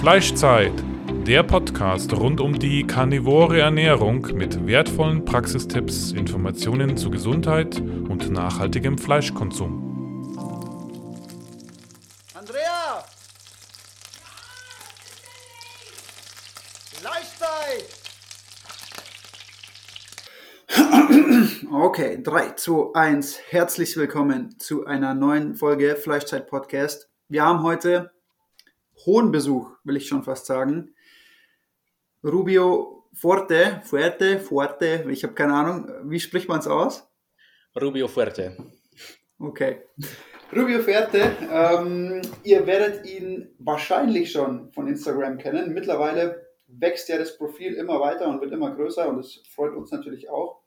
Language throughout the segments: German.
Fleischzeit, der Podcast rund um die karnivore Ernährung mit wertvollen Praxistipps, Informationen zu Gesundheit und nachhaltigem Fleischkonsum. Andrea! Fleischzeit! Okay, 3, 2, 1. Herzlich willkommen zu einer neuen Folge Fleischzeit Podcast. Wir haben heute hohen Besuch, will ich schon fast sagen. Rubio Forte, Fuerte, Fuerte, ich habe keine Ahnung, wie spricht man es aus? Rubio Fuerte. Okay. Rubio Fuerte, ähm, ihr werdet ihn wahrscheinlich schon von Instagram kennen. Mittlerweile wächst ja das Profil immer weiter und wird immer größer und das freut uns natürlich auch.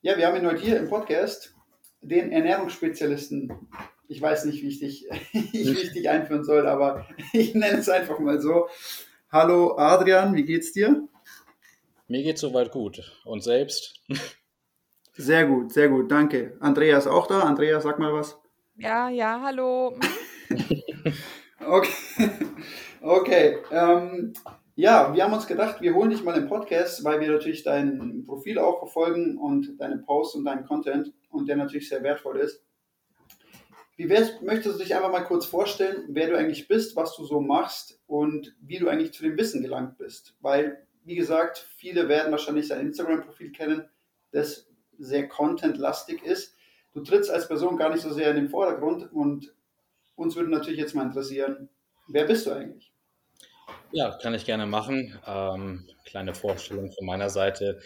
Ja, wir haben ihn heute hier im Podcast, den Ernährungsspezialisten ich weiß nicht, wie ich dich, wie ich dich einführen soll, aber ich nenne es einfach mal so. Hallo Adrian, wie geht's dir? Mir geht's soweit gut. Und selbst? Sehr gut, sehr gut, danke. Andrea ist auch da. Andrea, sag mal was. Ja, ja, hallo. okay. Okay. Ähm, ja, wir haben uns gedacht, wir holen dich mal im Podcast, weil wir natürlich dein Profil auch verfolgen und deine Posts und deinen Content und der natürlich sehr wertvoll ist. Wie wär's, möchtest du dich einfach mal kurz vorstellen, wer du eigentlich bist, was du so machst und wie du eigentlich zu dem Wissen gelangt bist? Weil, wie gesagt, viele werden wahrscheinlich dein Instagram-Profil kennen, das sehr contentlastig ist. Du trittst als Person gar nicht so sehr in den Vordergrund und uns würde natürlich jetzt mal interessieren, wer bist du eigentlich? Ja, kann ich gerne machen. Ähm, kleine Vorstellung von meiner Seite.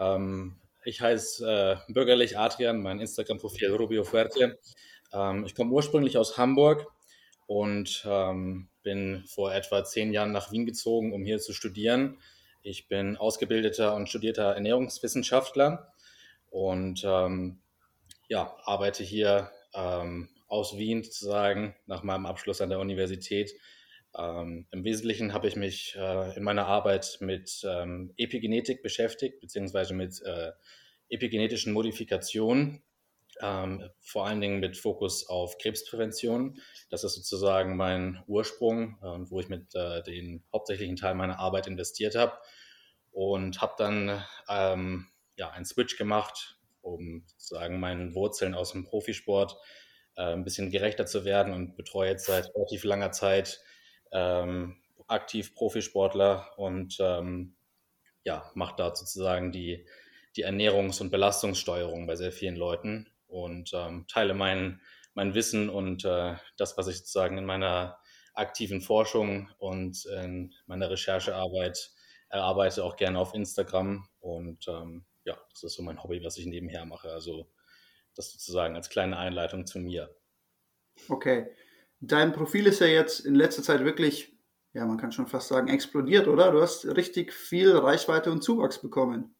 Ähm, ich heiße äh, bürgerlich Adrian, mein Instagram-Profil Rubio Fuerte. Ähm, ich komme ursprünglich aus Hamburg und ähm, bin vor etwa zehn Jahren nach Wien gezogen, um hier zu studieren. Ich bin ausgebildeter und studierter Ernährungswissenschaftler und ähm, ja, arbeite hier ähm, aus Wien sozusagen nach meinem Abschluss an der Universität. Ähm, Im Wesentlichen habe ich mich äh, in meiner Arbeit mit ähm, Epigenetik beschäftigt, beziehungsweise mit äh, epigenetischen Modifikationen ähm, vor allen Dingen mit Fokus auf Krebsprävention. Das ist sozusagen mein Ursprung, äh, wo ich mit äh, den hauptsächlichen Teil meiner Arbeit investiert habe und habe dann ähm, ja, einen Switch gemacht, um sozusagen meinen Wurzeln aus dem Profisport äh, ein bisschen gerechter zu werden und betreue jetzt seit relativ langer Zeit ähm, aktiv Profisportler und ähm, ja, mache da sozusagen die, die Ernährungs- und Belastungssteuerung bei sehr vielen Leuten und ähm, teile mein, mein Wissen und äh, das, was ich sozusagen in meiner aktiven Forschung und in meiner Recherchearbeit erarbeite, auch gerne auf Instagram. Und ähm, ja, das ist so mein Hobby, was ich nebenher mache. Also das sozusagen als kleine Einleitung zu mir. Okay. Dein Profil ist ja jetzt in letzter Zeit wirklich, ja, man kann schon fast sagen, explodiert, oder? Du hast richtig viel Reichweite und Zuwachs bekommen.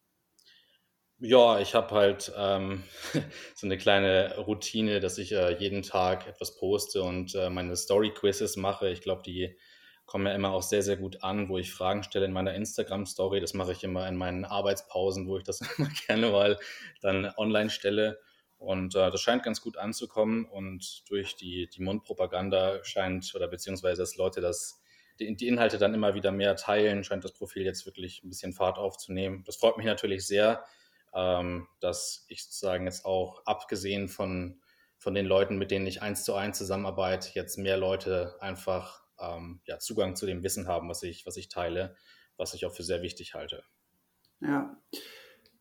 Ja, ich habe halt ähm, so eine kleine Routine, dass ich äh, jeden Tag etwas poste und äh, meine Story-Quizzes mache. Ich glaube, die kommen ja immer auch sehr, sehr gut an, wo ich Fragen stelle in meiner Instagram-Story. Das mache ich immer in meinen Arbeitspausen, wo ich das immer gerne mal dann online stelle. Und äh, das scheint ganz gut anzukommen. Und durch die, die Mundpropaganda scheint, oder beziehungsweise dass Leute das, die, die Inhalte dann immer wieder mehr teilen, scheint das Profil jetzt wirklich ein bisschen Fahrt aufzunehmen. Das freut mich natürlich sehr ähm, dass ich sozusagen jetzt auch abgesehen von, von den Leuten, mit denen ich eins zu eins zusammenarbeite, jetzt mehr Leute einfach ähm, ja, Zugang zu dem Wissen haben, was ich, was ich teile, was ich auch für sehr wichtig halte. Ja.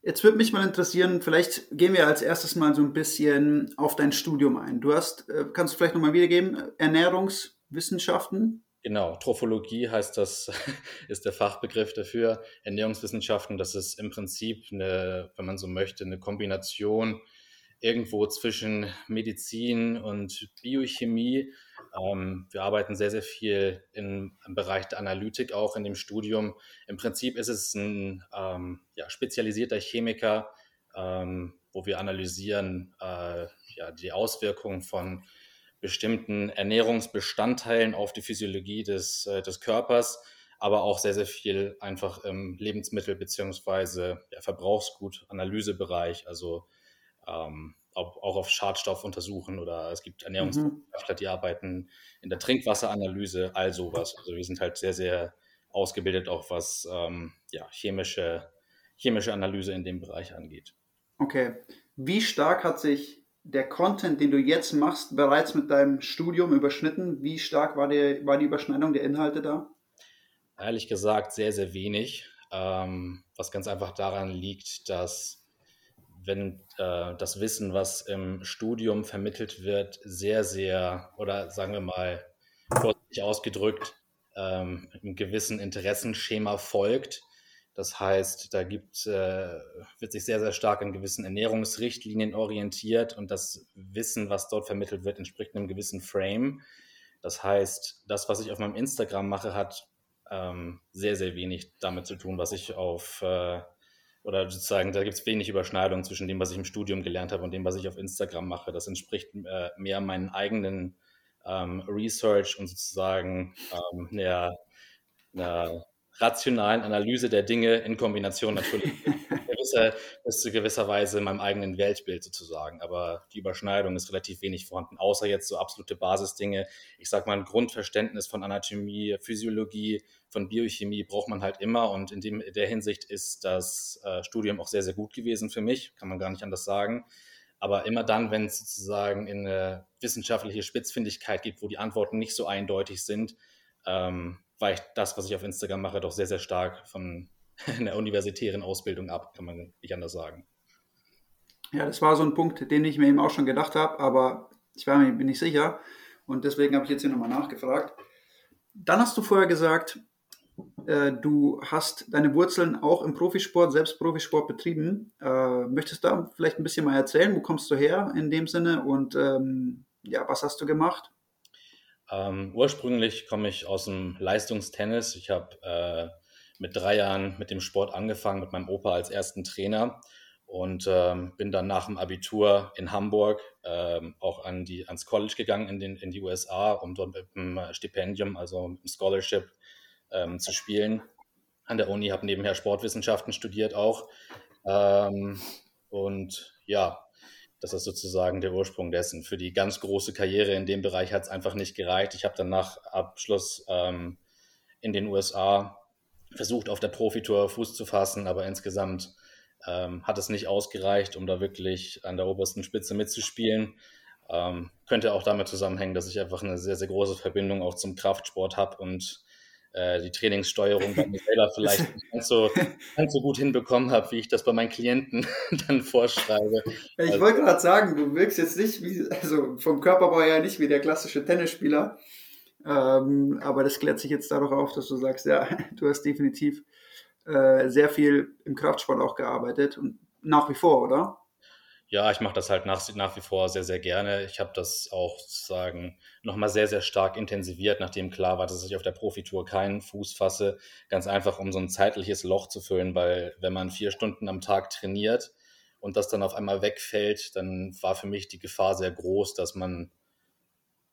Jetzt würde mich mal interessieren, vielleicht gehen wir als erstes mal so ein bisschen auf dein Studium ein. Du hast, äh, kannst du vielleicht nochmal wiedergeben, Ernährungswissenschaften? Genau, Trophologie heißt das, ist der Fachbegriff dafür. Ernährungswissenschaften, das ist im Prinzip eine, wenn man so möchte, eine Kombination irgendwo zwischen Medizin und Biochemie. Ähm, wir arbeiten sehr, sehr viel im, im, Bereich der Analytik auch in dem Studium. Im Prinzip ist es ein ähm, ja, spezialisierter Chemiker, ähm, wo wir analysieren äh, ja, die Auswirkungen von bestimmten Ernährungsbestandteilen auf die Physiologie des, äh, des Körpers, aber auch sehr, sehr viel einfach im Lebensmittel- bzw. Ja, Verbrauchsgut-Analysebereich, also ähm, auch, auch auf Schadstoff untersuchen oder es gibt Ernährungswissenschaftler, die arbeiten in der Trinkwasseranalyse, all sowas. Also wir sind halt sehr, sehr ausgebildet, auch was ähm, ja, chemische, chemische Analyse in dem Bereich angeht. Okay. Wie stark hat sich der Content, den du jetzt machst, bereits mit deinem Studium überschnitten? Wie stark war, der, war die Überschneidung der Inhalte da? Ehrlich gesagt, sehr, sehr wenig. Ähm, was ganz einfach daran liegt, dass wenn äh, das Wissen, was im Studium vermittelt wird, sehr, sehr, oder sagen wir mal vorsichtig ausgedrückt, ähm, einem gewissen Interessenschema folgt. Das heißt, da gibt, äh, wird sich sehr, sehr stark an gewissen Ernährungsrichtlinien orientiert und das Wissen, was dort vermittelt wird, entspricht einem gewissen Frame. Das heißt, das, was ich auf meinem Instagram mache, hat ähm, sehr, sehr wenig damit zu tun, was ich auf, äh, oder sozusagen, da gibt es wenig Überschneidung zwischen dem, was ich im Studium gelernt habe und dem, was ich auf Instagram mache. Das entspricht äh, mehr meinen eigenen ähm, Research und sozusagen ähm, einer, einer rationalen Analyse der Dinge in Kombination natürlich gewisser, bis zu gewisser Weise in meinem eigenen Weltbild sozusagen. Aber die Überschneidung ist relativ wenig vorhanden, außer jetzt so absolute Basisdinge. Ich sage mal, ein Grundverständnis von Anatomie, Physiologie, von Biochemie braucht man halt immer. Und in, dem, in der Hinsicht ist das äh, Studium auch sehr, sehr gut gewesen für mich, kann man gar nicht anders sagen. Aber immer dann, wenn es sozusagen in eine wissenschaftliche Spitzfindigkeit gibt, wo die Antworten nicht so eindeutig sind, ähm, weicht das, was ich auf Instagram mache, doch sehr, sehr stark von einer universitären Ausbildung ab, kann man nicht anders sagen. Ja, das war so ein Punkt, den ich mir eben auch schon gedacht habe, aber ich war mir nicht sicher und deswegen habe ich jetzt hier nochmal nachgefragt. Dann hast du vorher gesagt, äh, du hast deine Wurzeln auch im Profisport, selbst Profisport betrieben. Äh, möchtest du da vielleicht ein bisschen mal erzählen? Wo kommst du her in dem Sinne und ähm, ja, was hast du gemacht? Ähm, ursprünglich komme ich aus dem Leistungstennis. Ich habe äh, mit drei Jahren mit dem Sport angefangen, mit meinem Opa als ersten Trainer und ähm, bin dann nach dem Abitur in Hamburg ähm, auch an die, ans College gegangen in, den, in die USA, um dort mit einem Stipendium, also mit einem Scholarship ähm, zu spielen. An der Uni habe nebenher Sportwissenschaften studiert auch. Ähm, und ja, das ist sozusagen der Ursprung dessen. Für die ganz große Karriere in dem Bereich hat es einfach nicht gereicht. Ich habe dann nach Abschluss ähm, in den USA versucht, auf der Profitour Fuß zu fassen, aber insgesamt ähm, hat es nicht ausgereicht, um da wirklich an der obersten Spitze mitzuspielen. Ähm, könnte auch damit zusammenhängen, dass ich einfach eine sehr, sehr große Verbindung auch zum Kraftsport habe und äh, die Trainingssteuerung bei mir selber vielleicht nicht ganz so, ganz so gut hinbekommen habe, wie ich das bei meinen Klienten dann vorschreibe. Ich also, wollte gerade sagen, du wirkst jetzt nicht wie, also vom Körperbau her nicht wie der klassische Tennisspieler. Ähm, aber das klärt sich jetzt dadurch auf, dass du sagst, ja, du hast definitiv äh, sehr viel im Kraftsport auch gearbeitet und nach wie vor, oder? Ja, ich mache das halt nach, nach wie vor sehr, sehr gerne. Ich habe das auch sozusagen nochmal sehr, sehr stark intensiviert, nachdem klar war, dass ich auf der Profitour keinen Fuß fasse. Ganz einfach, um so ein zeitliches Loch zu füllen, weil wenn man vier Stunden am Tag trainiert und das dann auf einmal wegfällt, dann war für mich die Gefahr sehr groß, dass man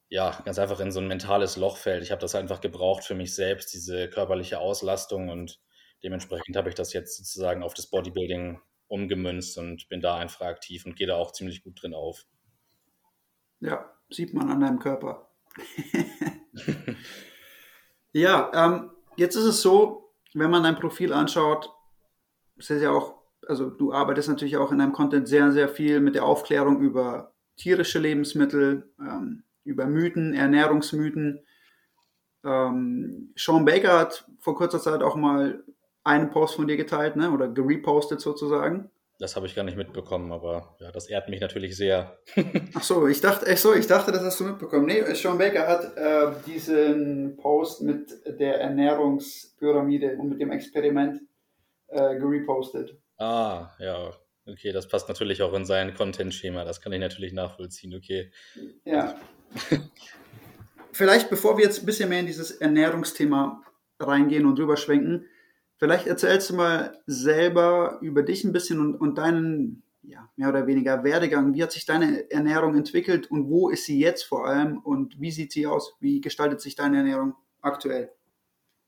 ja ganz einfach in so ein mentales Loch fällt. Ich habe das einfach gebraucht für mich selbst, diese körperliche Auslastung und dementsprechend habe ich das jetzt sozusagen auf das Bodybuilding umgemünzt und bin da einfach aktiv und gehe da auch ziemlich gut drin auf. Ja, sieht man an deinem Körper. ja, ähm, jetzt ist es so, wenn man dein Profil anschaut, ist ja auch, also du arbeitest natürlich auch in deinem Content sehr, sehr viel mit der Aufklärung über tierische Lebensmittel, ähm, über Mythen, Ernährungsmythen. Ähm, Sean Baker hat vor kurzer Zeit auch mal einen Post von dir geteilt, ne? Oder gerepostet sozusagen. Das habe ich gar nicht mitbekommen, aber ja, das ehrt mich natürlich sehr. ach so, ich dachte, ach so, ich dachte, das hast du mitbekommen. Nee, Sean Baker hat äh, diesen Post mit der Ernährungspyramide und mit dem Experiment äh, gerepostet. Ah, ja, okay, das passt natürlich auch in sein Content-Schema. Das kann ich natürlich nachvollziehen, okay. Ja. Vielleicht, bevor wir jetzt ein bisschen mehr in dieses Ernährungsthema reingehen und drüber schwenken, Vielleicht erzählst du mal selber über dich ein bisschen und, und deinen, ja, mehr oder weniger Werdegang. Wie hat sich deine Ernährung entwickelt und wo ist sie jetzt vor allem und wie sieht sie aus? Wie gestaltet sich deine Ernährung aktuell?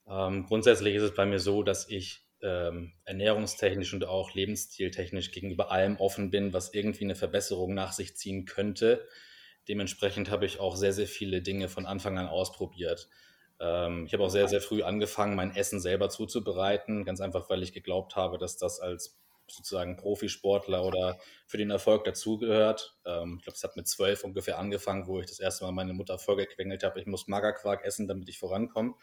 Ähm, grundsätzlich ist es bei mir so, dass ich ähm, ernährungstechnisch und auch lebensstiltechnisch gegenüber allem offen bin, was irgendwie eine Verbesserung nach sich ziehen könnte. Dementsprechend habe ich auch sehr, sehr viele Dinge von Anfang an ausprobiert. Ähm, ich habe auch sehr, sehr früh angefangen, mein Essen selber zuzubereiten, ganz einfach, weil ich geglaubt habe, dass das als sozusagen Profisportler oder für den Erfolg dazugehört. Ähm, ich glaube, es hat mit zwölf ungefähr angefangen, wo ich das erste Mal meine Mutter vorgequengelt habe, ich muss Magerquark essen, damit ich vorankomme.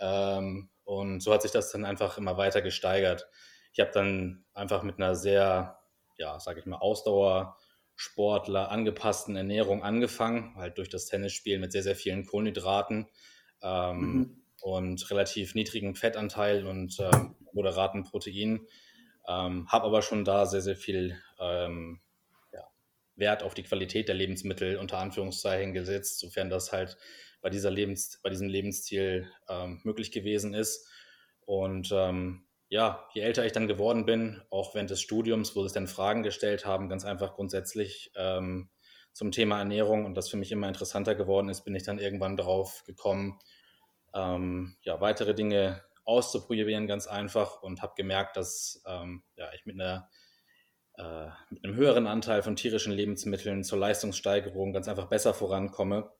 Ähm, und so hat sich das dann einfach immer weiter gesteigert. Ich habe dann einfach mit einer sehr, ja, sage ich mal, Ausdauersportler angepassten Ernährung angefangen, halt durch das Tennisspielen mit sehr, sehr vielen Kohlenhydraten ähm, mhm. und relativ niedrigen Fettanteil und äh, moderaten Proteinen. Ähm, habe aber schon da sehr, sehr viel ähm, ja, Wert auf die Qualität der Lebensmittel unter Anführungszeichen gesetzt, sofern das halt bei, dieser Lebens, bei diesem Lebensziel ähm, möglich gewesen ist. Und ähm, ja, je älter ich dann geworden bin, auch während des Studiums, wo sich dann Fragen gestellt haben, ganz einfach grundsätzlich ähm, zum Thema Ernährung und das für mich immer interessanter geworden ist, bin ich dann irgendwann darauf gekommen, ähm, ja, weitere Dinge auszuprobieren, ganz einfach und habe gemerkt, dass ähm, ja, ich mit, einer, äh, mit einem höheren Anteil von tierischen Lebensmitteln zur Leistungssteigerung ganz einfach besser vorankomme.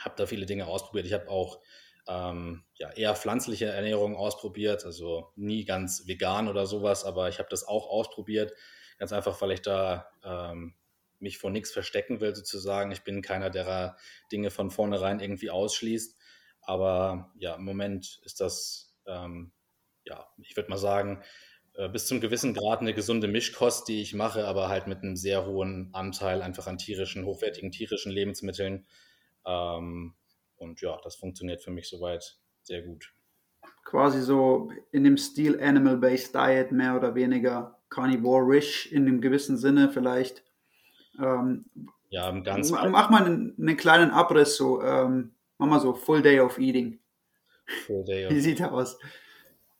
Habe da viele Dinge ausprobiert. Ich habe auch ähm, ja, eher pflanzliche Ernährung ausprobiert, also nie ganz vegan oder sowas, aber ich habe das auch ausprobiert, ganz einfach, weil ich da ähm, mich vor nichts verstecken will, sozusagen. Ich bin keiner, der Dinge von vornherein irgendwie ausschließt. Aber ja, im Moment ist das ähm, ja, ich würde mal sagen, äh, bis zum gewissen Grad eine gesunde Mischkost, die ich mache, aber halt mit einem sehr hohen Anteil einfach an tierischen, hochwertigen tierischen Lebensmitteln. Ähm, und ja, das funktioniert für mich soweit sehr gut. Quasi so in dem Stil Animal-Based Diet, mehr oder weniger carnivore-ish in dem gewissen Sinne vielleicht. Ähm, ja, ganz. Mach mal einen, einen, kleinen Abriss, so, ähm, mach mal so Full Day of Eating. Full Day Wie sieht er aus?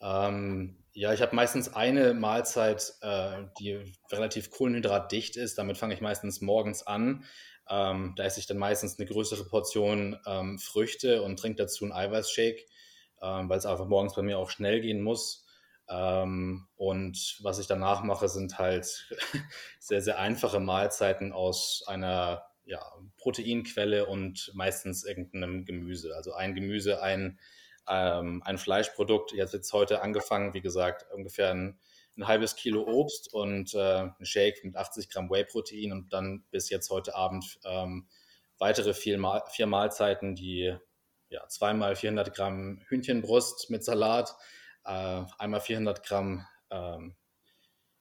Ähm, ja, ich habe meistens eine Mahlzeit, äh, die relativ kohlenhydratdicht ist. Damit fange ich meistens morgens an. Ähm, da esse ich dann meistens eine größere Portion ähm, Früchte und trinke dazu einen Eiweißshake, ähm, weil es einfach morgens bei mir auch schnell gehen muss. Ähm, und was ich danach mache, sind halt sehr, sehr einfache Mahlzeiten aus einer ja, Proteinquelle und meistens irgendeinem Gemüse. Also ein Gemüse, ein ähm, ein Fleischprodukt. Jetzt wird heute angefangen, wie gesagt, ungefähr ein, ein halbes Kilo Obst und äh, ein Shake mit 80 Gramm Whey-Protein und dann bis jetzt heute Abend ähm, weitere vier, Mahl vier Mahlzeiten, die ja, zweimal 400 Gramm Hühnchenbrust mit Salat, äh, einmal 400 Gramm ähm,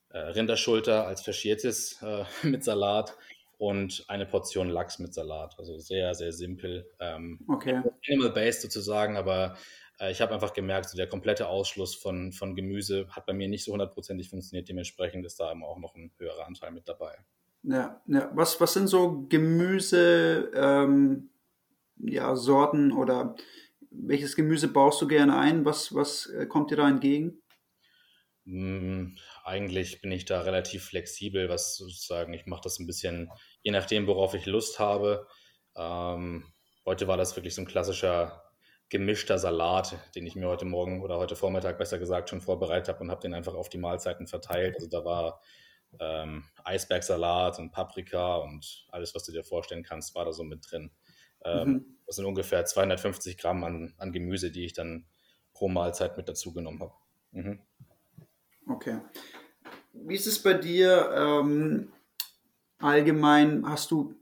äh, Rinderschulter als Faschiertes äh, mit Salat und eine Portion Lachs mit Salat. Also sehr, sehr simpel. Ähm, okay. Animal-based sozusagen, aber äh, ich habe einfach gemerkt, so der komplette Ausschluss von, von Gemüse hat bei mir nicht so hundertprozentig funktioniert. Dementsprechend ist da immer auch noch ein höherer Anteil mit dabei. Ja, ja. Was, was sind so Gemüse, ähm, ja, Sorten oder welches Gemüse baust du gerne ein? Was, was äh, kommt dir da entgegen? Eigentlich bin ich da relativ flexibel, was sozusagen, ich mache das ein bisschen, je nachdem, worauf ich Lust habe. Ähm, heute war das wirklich so ein klassischer gemischter Salat, den ich mir heute Morgen oder heute Vormittag besser gesagt schon vorbereitet habe und habe den einfach auf die Mahlzeiten verteilt. Also da war ähm, Eisbergsalat und Paprika und alles, was du dir vorstellen kannst, war da so mit drin. Ähm, mhm. Das sind ungefähr 250 Gramm an, an Gemüse, die ich dann pro Mahlzeit mit dazu genommen habe. Mhm. Okay. Wie ist es bei dir ähm, allgemein? Hast du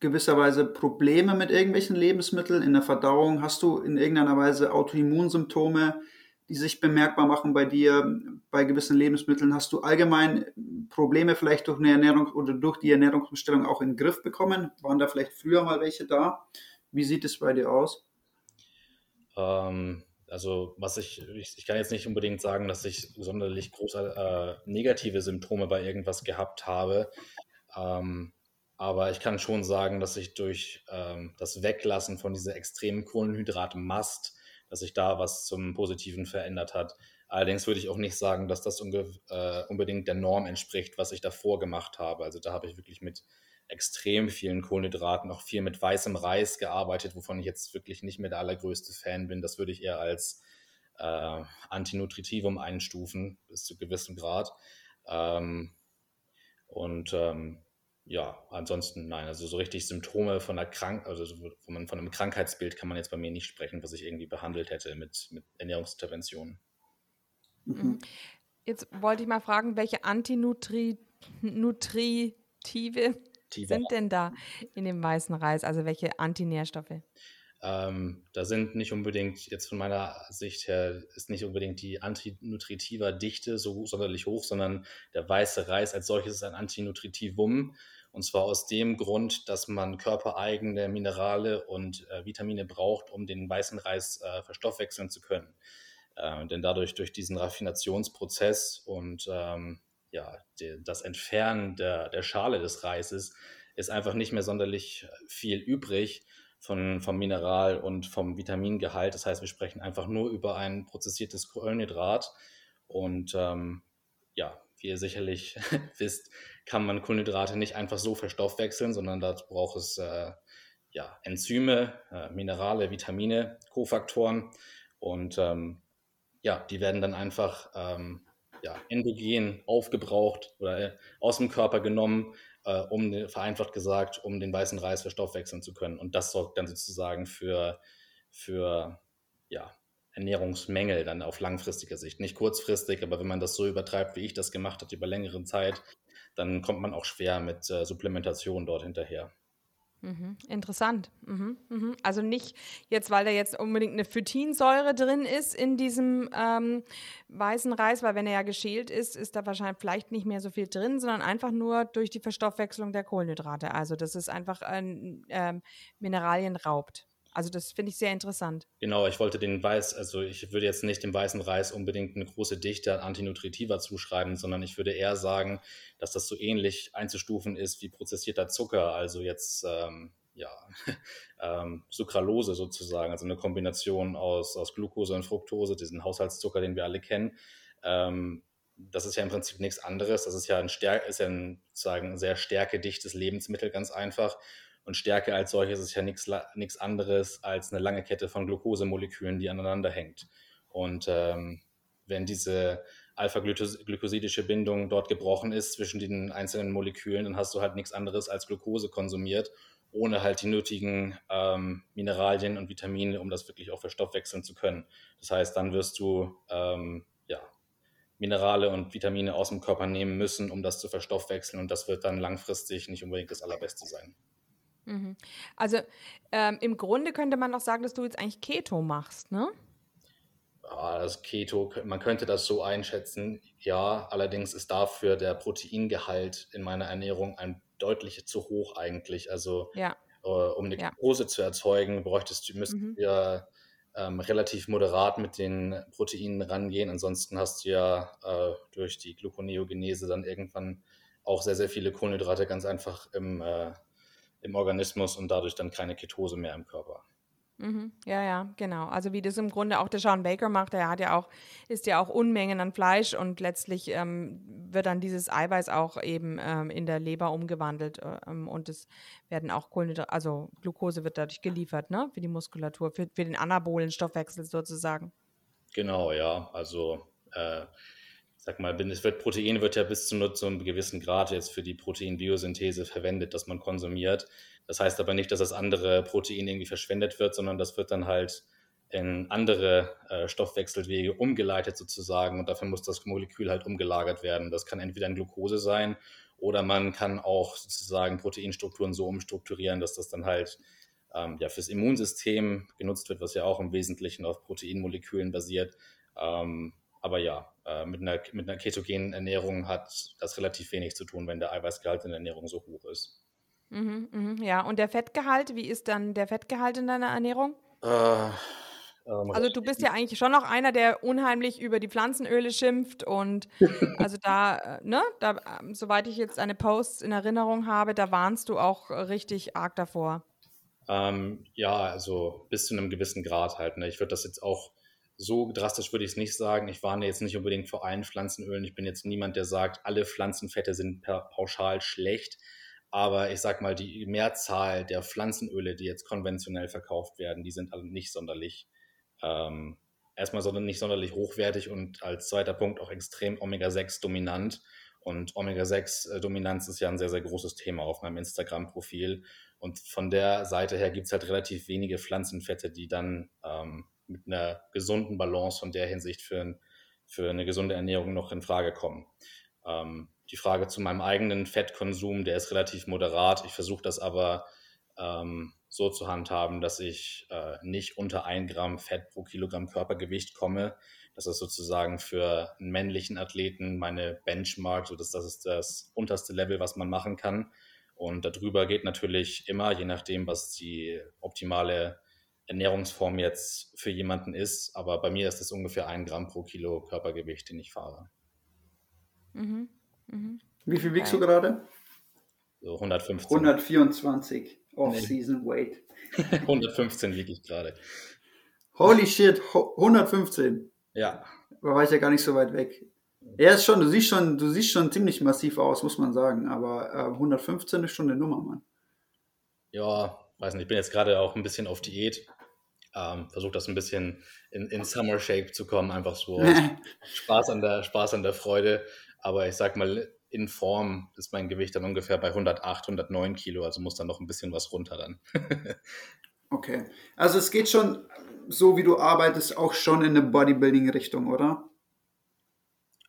gewisserweise Probleme mit irgendwelchen Lebensmitteln in der Verdauung? Hast du in irgendeiner Weise Autoimmunsymptome, die sich bemerkbar machen bei dir bei gewissen Lebensmitteln? Hast du allgemein Probleme vielleicht durch eine Ernährung oder durch die Ernährungsumstellung auch in den Griff bekommen? Waren da vielleicht früher mal welche da? Wie sieht es bei dir aus? Ähm, also was ich, ich, ich, kann jetzt nicht unbedingt sagen, dass ich sonderlich große äh, negative Symptome bei irgendwas gehabt habe. Ähm, aber ich kann schon sagen, dass sich durch ähm, das Weglassen von dieser extremen Kohlenhydratmast, dass sich da was zum Positiven verändert hat. Allerdings würde ich auch nicht sagen, dass das äh, unbedingt der Norm entspricht, was ich davor gemacht habe. Also da habe ich wirklich mit extrem vielen Kohlenhydraten, auch viel mit weißem Reis gearbeitet, wovon ich jetzt wirklich nicht mehr der allergrößte Fan bin. Das würde ich eher als äh, Antinutritivum einstufen bis zu gewissem Grad. Ähm, und ähm, ja, ansonsten nein, also so richtig Symptome von einer Krank also von, von einem Krankheitsbild kann man jetzt bei mir nicht sprechen, was ich irgendwie behandelt hätte mit, mit Ernährungsinterventionen. Mhm. Jetzt wollte ich mal fragen, welche Antinutritive sind denn da in dem weißen Reis? Also welche Antinährstoffe? Ähm, da sind nicht unbedingt, jetzt von meiner Sicht her, ist nicht unbedingt die antinutritiver Dichte so sonderlich hoch, sondern der weiße Reis als solches ist ein Antinutritivum. Und zwar aus dem Grund, dass man körpereigene Minerale und äh, Vitamine braucht, um den weißen Reis äh, verstoffwechseln zu können. Äh, denn dadurch, durch diesen Raffinationsprozess und ähm, ja, das Entfernen der, der Schale des Reises, ist einfach nicht mehr sonderlich viel übrig von, vom Mineral und vom Vitamingehalt. Das heißt, wir sprechen einfach nur über ein prozessiertes Kohlenhydrat. Und ähm, ja, wie ihr sicherlich wisst, kann man Kohlenhydrate nicht einfach so verstoffwechseln, sondern dazu braucht es äh, ja, Enzyme, äh, Minerale, Vitamine, Kofaktoren. Und ähm, ja, die werden dann einfach ähm, ja, endogen aufgebraucht oder äh, aus dem Körper genommen, äh, um vereinfacht gesagt, um den weißen Reis verstoffwechseln zu können. Und das sorgt dann sozusagen für, für ja, Ernährungsmängel dann auf langfristiger Sicht. Nicht kurzfristig, aber wenn man das so übertreibt, wie ich das gemacht habe über längere Zeit, dann kommt man auch schwer mit äh, Supplementation dort hinterher. Mhm, interessant. Mhm, mhm. Also nicht jetzt, weil da jetzt unbedingt eine Phytinsäure drin ist in diesem ähm, weißen Reis, weil wenn er ja geschält ist, ist da wahrscheinlich vielleicht nicht mehr so viel drin, sondern einfach nur durch die Verstoffwechslung der Kohlenhydrate. Also das ist einfach ein ähm, Mineralien raubt. Also das finde ich sehr interessant. Genau, ich wollte den Weiß, also ich würde jetzt nicht dem weißen Reis unbedingt eine große Dichte an Antinutritiva zuschreiben, sondern ich würde eher sagen, dass das so ähnlich einzustufen ist wie prozessierter Zucker, also jetzt ähm, ja, ähm, Sucralose sozusagen, also eine Kombination aus, aus Glucose und Fructose, diesen Haushaltszucker, den wir alle kennen. Ähm, das ist ja im Prinzip nichts anderes. Das ist ja ein, Stär ist ja ein sozusagen sehr stärkedichtes Lebensmittel, ganz einfach. Und Stärke als solches ist ja nichts anderes als eine lange Kette von Glukosemolekülen, die aneinander hängt. Und ähm, wenn diese alpha-glykosidische Bindung dort gebrochen ist zwischen den einzelnen Molekülen, dann hast du halt nichts anderes als Glukose konsumiert, ohne halt die nötigen ähm, Mineralien und Vitamine, um das wirklich auch verstoffwechseln zu können. Das heißt, dann wirst du ähm, ja, Minerale und Vitamine aus dem Körper nehmen müssen, um das zu verstoffwechseln und das wird dann langfristig nicht unbedingt das Allerbeste sein. Mhm. Also ähm, im Grunde könnte man auch sagen, dass du jetzt eigentlich Keto machst, ne? Ja, das Keto, man könnte das so einschätzen, ja. Allerdings ist dafür der Proteingehalt in meiner Ernährung ein deutlich zu hoch eigentlich. Also ja. äh, um eine Ketose ja. zu erzeugen, bräuchtest du, müssten mhm. wir ähm, relativ moderat mit den Proteinen rangehen. Ansonsten hast du ja äh, durch die Gluconeogenese dann irgendwann auch sehr, sehr viele Kohlenhydrate ganz einfach im äh, im Organismus und dadurch dann keine Ketose mehr im Körper. Mhm. Ja, ja, genau. Also wie das im Grunde auch der Sean Baker macht, der hat ja auch, isst ja auch Unmengen an Fleisch und letztlich ähm, wird dann dieses Eiweiß auch eben ähm, in der Leber umgewandelt ähm, und es werden auch Kohlenhydrate, also Glucose wird dadurch geliefert, ne, für die Muskulatur, für, für den anabolen Stoffwechsel sozusagen. Genau, ja. Also äh, sag mal, es wird Protein wird ja bis zu, nur zu einem gewissen Grad jetzt für die Proteinbiosynthese verwendet, das man konsumiert. Das heißt aber nicht, dass das andere Protein irgendwie verschwendet wird, sondern das wird dann halt in andere äh, Stoffwechselwege umgeleitet sozusagen und dafür muss das Molekül halt umgelagert werden. Das kann entweder in Glucose sein oder man kann auch sozusagen Proteinstrukturen so umstrukturieren, dass das dann halt ähm, ja, fürs Immunsystem genutzt wird, was ja auch im Wesentlichen auf Proteinmolekülen basiert. Ähm, aber ja, mit, einer, mit einer ketogenen Ernährung hat das relativ wenig zu tun, wenn der Eiweißgehalt in der Ernährung so hoch ist. Mhm, mh, ja, und der Fettgehalt, wie ist dann der Fettgehalt in deiner Ernährung? Äh, ähm, also du bist ja eigentlich schon noch einer, der unheimlich über die Pflanzenöle schimpft und also da, äh, ne, da, ähm, soweit ich jetzt deine Posts in Erinnerung habe, da warnst du auch richtig arg davor. Ähm, ja, also bis zu einem gewissen Grad halt. Ne? Ich würde das jetzt auch so drastisch würde ich es nicht sagen. Ich warne jetzt nicht unbedingt vor allen Pflanzenölen. Ich bin jetzt niemand, der sagt, alle Pflanzenfette sind pauschal schlecht. Aber ich sag mal, die Mehrzahl der Pflanzenöle, die jetzt konventionell verkauft werden, die sind alle nicht sonderlich ähm, erstmal nicht sonderlich hochwertig und als zweiter Punkt auch extrem Omega-6 dominant. Und Omega-6-Dominanz ist ja ein sehr, sehr großes Thema auf meinem Instagram-Profil. Und von der Seite her gibt es halt relativ wenige Pflanzenfette, die dann ähm, mit einer gesunden Balance von der Hinsicht für, für eine gesunde Ernährung noch in Frage kommen. Ähm, die Frage zu meinem eigenen Fettkonsum, der ist relativ moderat. Ich versuche das aber ähm, so zu handhaben, dass ich äh, nicht unter ein Gramm Fett pro Kilogramm Körpergewicht komme. Das ist sozusagen für einen männlichen Athleten meine Benchmark, so dass das ist das unterste Level, was man machen kann. Und darüber geht natürlich immer, je nachdem, was die optimale Ernährungsform jetzt für jemanden ist. Aber bei mir ist es ungefähr ein Gramm pro Kilo Körpergewicht, den ich fahre. Mhm. Mhm. Wie viel wiegst du gerade? So 115. 124 Off-Season Weight. 115 wiege ich gerade. Holy shit, 115. Ja. Da war ich ja gar nicht so weit weg. Er ist schon, du siehst schon, du siehst schon ziemlich massiv aus, muss man sagen. Aber äh, 115 ist schon eine Nummer, Mann. Ja, weiß nicht, ich bin jetzt gerade auch ein bisschen auf Diät. Ähm, Versuche das ein bisschen in, in Summer Shape zu kommen, einfach so Spaß an der Spaß an der Freude. Aber ich sag mal, in Form ist mein Gewicht dann ungefähr bei 108, 109 Kilo, also muss dann noch ein bisschen was runter dann. okay, also es geht schon so, wie du arbeitest, auch schon in eine Bodybuilding-Richtung, oder?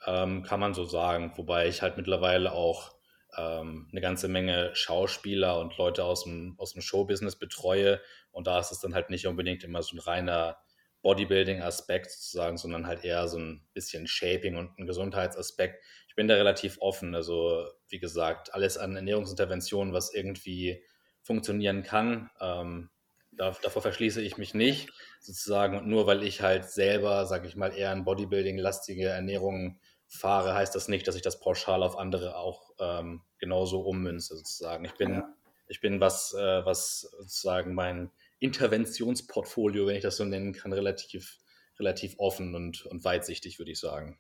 Ähm, kann man so sagen, wobei ich halt mittlerweile auch ähm, eine ganze Menge Schauspieler und Leute aus dem, aus dem Showbusiness betreue und da ist es dann halt nicht unbedingt immer so ein reiner Bodybuilding-Aspekt sozusagen, sondern halt eher so ein bisschen Shaping und ein Gesundheitsaspekt. Ich bin da relativ offen. Also, wie gesagt, alles an Ernährungsinterventionen, was irgendwie funktionieren kann, ähm, davor verschließe ich mich nicht, sozusagen. Und nur weil ich halt selber, sage ich mal, eher in Bodybuilding-lastige Ernährung fahre, heißt das nicht, dass ich das pauschal auf andere auch ähm, genauso ummünze, sozusagen. Ich bin, ja. ich bin was, äh, was sozusagen mein Interventionsportfolio, wenn ich das so nennen kann, relativ, relativ offen und, und weitsichtig, würde ich sagen.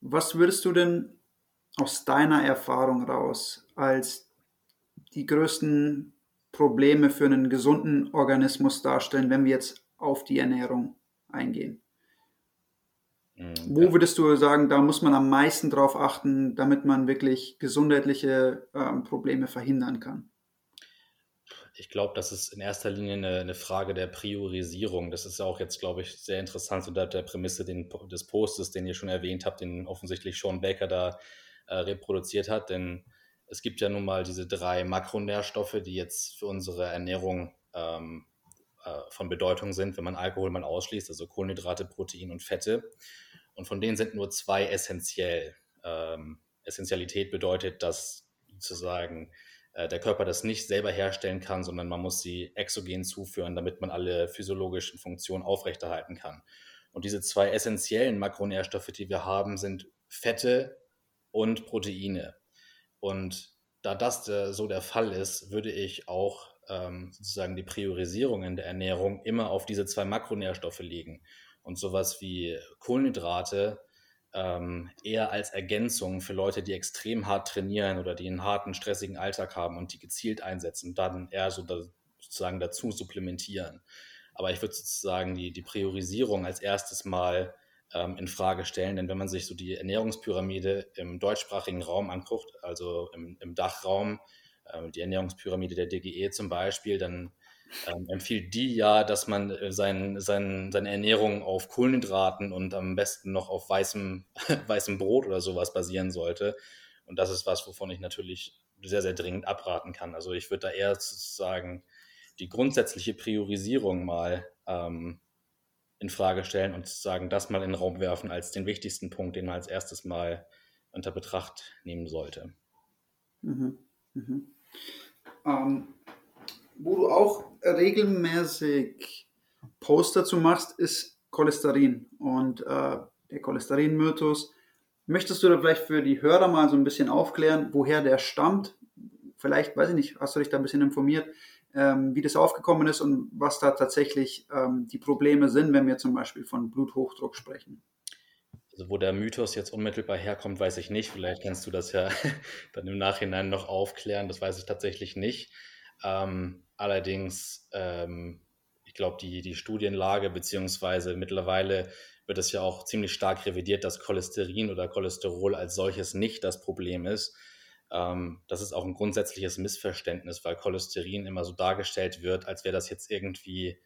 Was würdest du denn aus deiner Erfahrung raus als die größten Probleme für einen gesunden Organismus darstellen, wenn wir jetzt auf die Ernährung eingehen? Mhm, Wo würdest du sagen, da muss man am meisten drauf achten, damit man wirklich gesundheitliche ähm, Probleme verhindern kann? Ich glaube, das ist in erster Linie eine, eine, Frage der Priorisierung. Das ist auch jetzt, glaube ich, sehr interessant unter der Prämisse den, des Postes, den ihr schon erwähnt habt, den offensichtlich Sean Baker da äh, reproduziert hat. Denn es gibt ja nun mal diese drei Makronährstoffe, die jetzt für unsere Ernährung ähm, äh, von Bedeutung sind, wenn man Alkohol mal ausschließt, also Kohlenhydrate, Protein und Fette. Und von denen sind nur zwei essentiell. Ähm, Essentialität bedeutet, dass sozusagen äh, der Körper das nicht selber herstellen kann, sondern man muss sie exogen zuführen, damit man alle physiologischen Funktionen aufrechterhalten kann. Und diese zwei essentiellen Makronährstoffe, die wir haben, sind Fette und Proteine. Und da das so der Fall ist, würde ich auch ähm, sozusagen die Priorisierung in der Ernährung immer auf diese zwei Makronährstoffe legen. Und sowas wie Kohlenhydrate ähm, eher als Ergänzung für Leute, die extrem hart trainieren oder die einen harten, stressigen Alltag haben und die gezielt einsetzen, dann eher so da, sozusagen dazu supplementieren. Aber ich würde sozusagen die, die Priorisierung als erstes mal ähm, in Frage stellen, denn wenn man sich so die Ernährungspyramide im deutschsprachigen Raum anguckt, also im, im Dachraum, die Ernährungspyramide der DGE zum Beispiel, dann ähm, empfiehlt die ja, dass man äh, sein, sein, seine Ernährung auf Kohlenhydraten und am besten noch auf weißem, weißem Brot oder sowas basieren sollte. Und das ist was, wovon ich natürlich sehr, sehr dringend abraten kann. Also ich würde da eher sozusagen die grundsätzliche Priorisierung mal ähm, in Frage stellen und sozusagen das mal in den Raum werfen als den wichtigsten Punkt, den man als erstes mal unter Betracht nehmen sollte. Mhm. Mhm. Ähm, wo du auch regelmäßig Post dazu machst, ist Cholesterin und äh, der Cholesterinmythos. Möchtest du da vielleicht für die Hörer mal so ein bisschen aufklären, woher der stammt? Vielleicht, weiß ich nicht, hast du dich da ein bisschen informiert, ähm, wie das aufgekommen ist und was da tatsächlich ähm, die Probleme sind, wenn wir zum Beispiel von Bluthochdruck sprechen? Also wo der Mythos jetzt unmittelbar herkommt, weiß ich nicht. Vielleicht kannst du das ja dann im Nachhinein noch aufklären. Das weiß ich tatsächlich nicht. Ähm, allerdings, ähm, ich glaube, die, die Studienlage, beziehungsweise mittlerweile wird es ja auch ziemlich stark revidiert, dass Cholesterin oder Cholesterol als solches nicht das Problem ist. Ähm, das ist auch ein grundsätzliches Missverständnis, weil Cholesterin immer so dargestellt wird, als wäre das jetzt irgendwie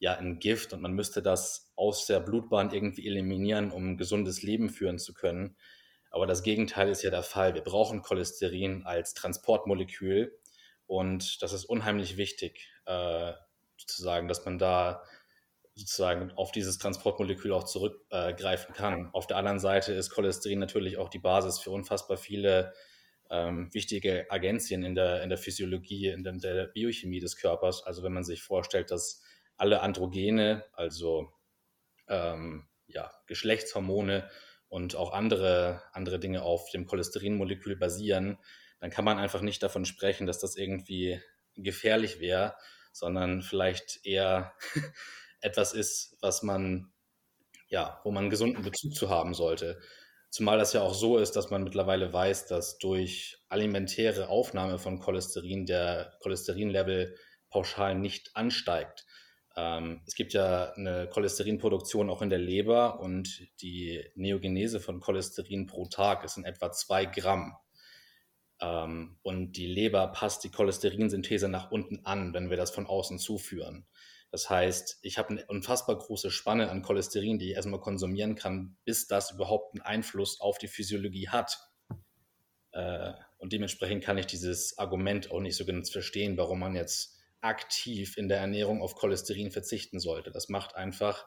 ja ein Gift und man müsste das aus der Blutbahn irgendwie eliminieren, um ein gesundes Leben führen zu können. Aber das Gegenteil ist ja der Fall. Wir brauchen Cholesterin als Transportmolekül und das ist unheimlich wichtig, äh, sozusagen, dass man da sozusagen auf dieses Transportmolekül auch zurückgreifen äh, kann. Auf der anderen Seite ist Cholesterin natürlich auch die Basis für unfassbar viele ähm, wichtige Agenzien in der, in der Physiologie, in der, in der Biochemie des Körpers. Also wenn man sich vorstellt, dass alle Androgene, also ähm, ja, Geschlechtshormone und auch andere, andere Dinge auf dem Cholesterinmolekül basieren, dann kann man einfach nicht davon sprechen, dass das irgendwie gefährlich wäre, sondern vielleicht eher etwas ist, was man, ja, wo man einen gesunden Bezug zu haben sollte. Zumal das ja auch so ist, dass man mittlerweile weiß, dass durch alimentäre Aufnahme von Cholesterin der Cholesterinlevel pauschal nicht ansteigt. Ähm, es gibt ja eine Cholesterinproduktion auch in der Leber und die Neogenese von Cholesterin pro Tag ist in etwa zwei Gramm. Ähm, und die Leber passt die Cholesterinsynthese nach unten an, wenn wir das von außen zuführen. Das heißt, ich habe eine unfassbar große Spanne an Cholesterin, die ich erstmal konsumieren kann, bis das überhaupt einen Einfluss auf die Physiologie hat. Äh, und dementsprechend kann ich dieses Argument auch nicht so ganz verstehen, warum man jetzt aktiv in der Ernährung auf Cholesterin verzichten sollte. Das macht einfach,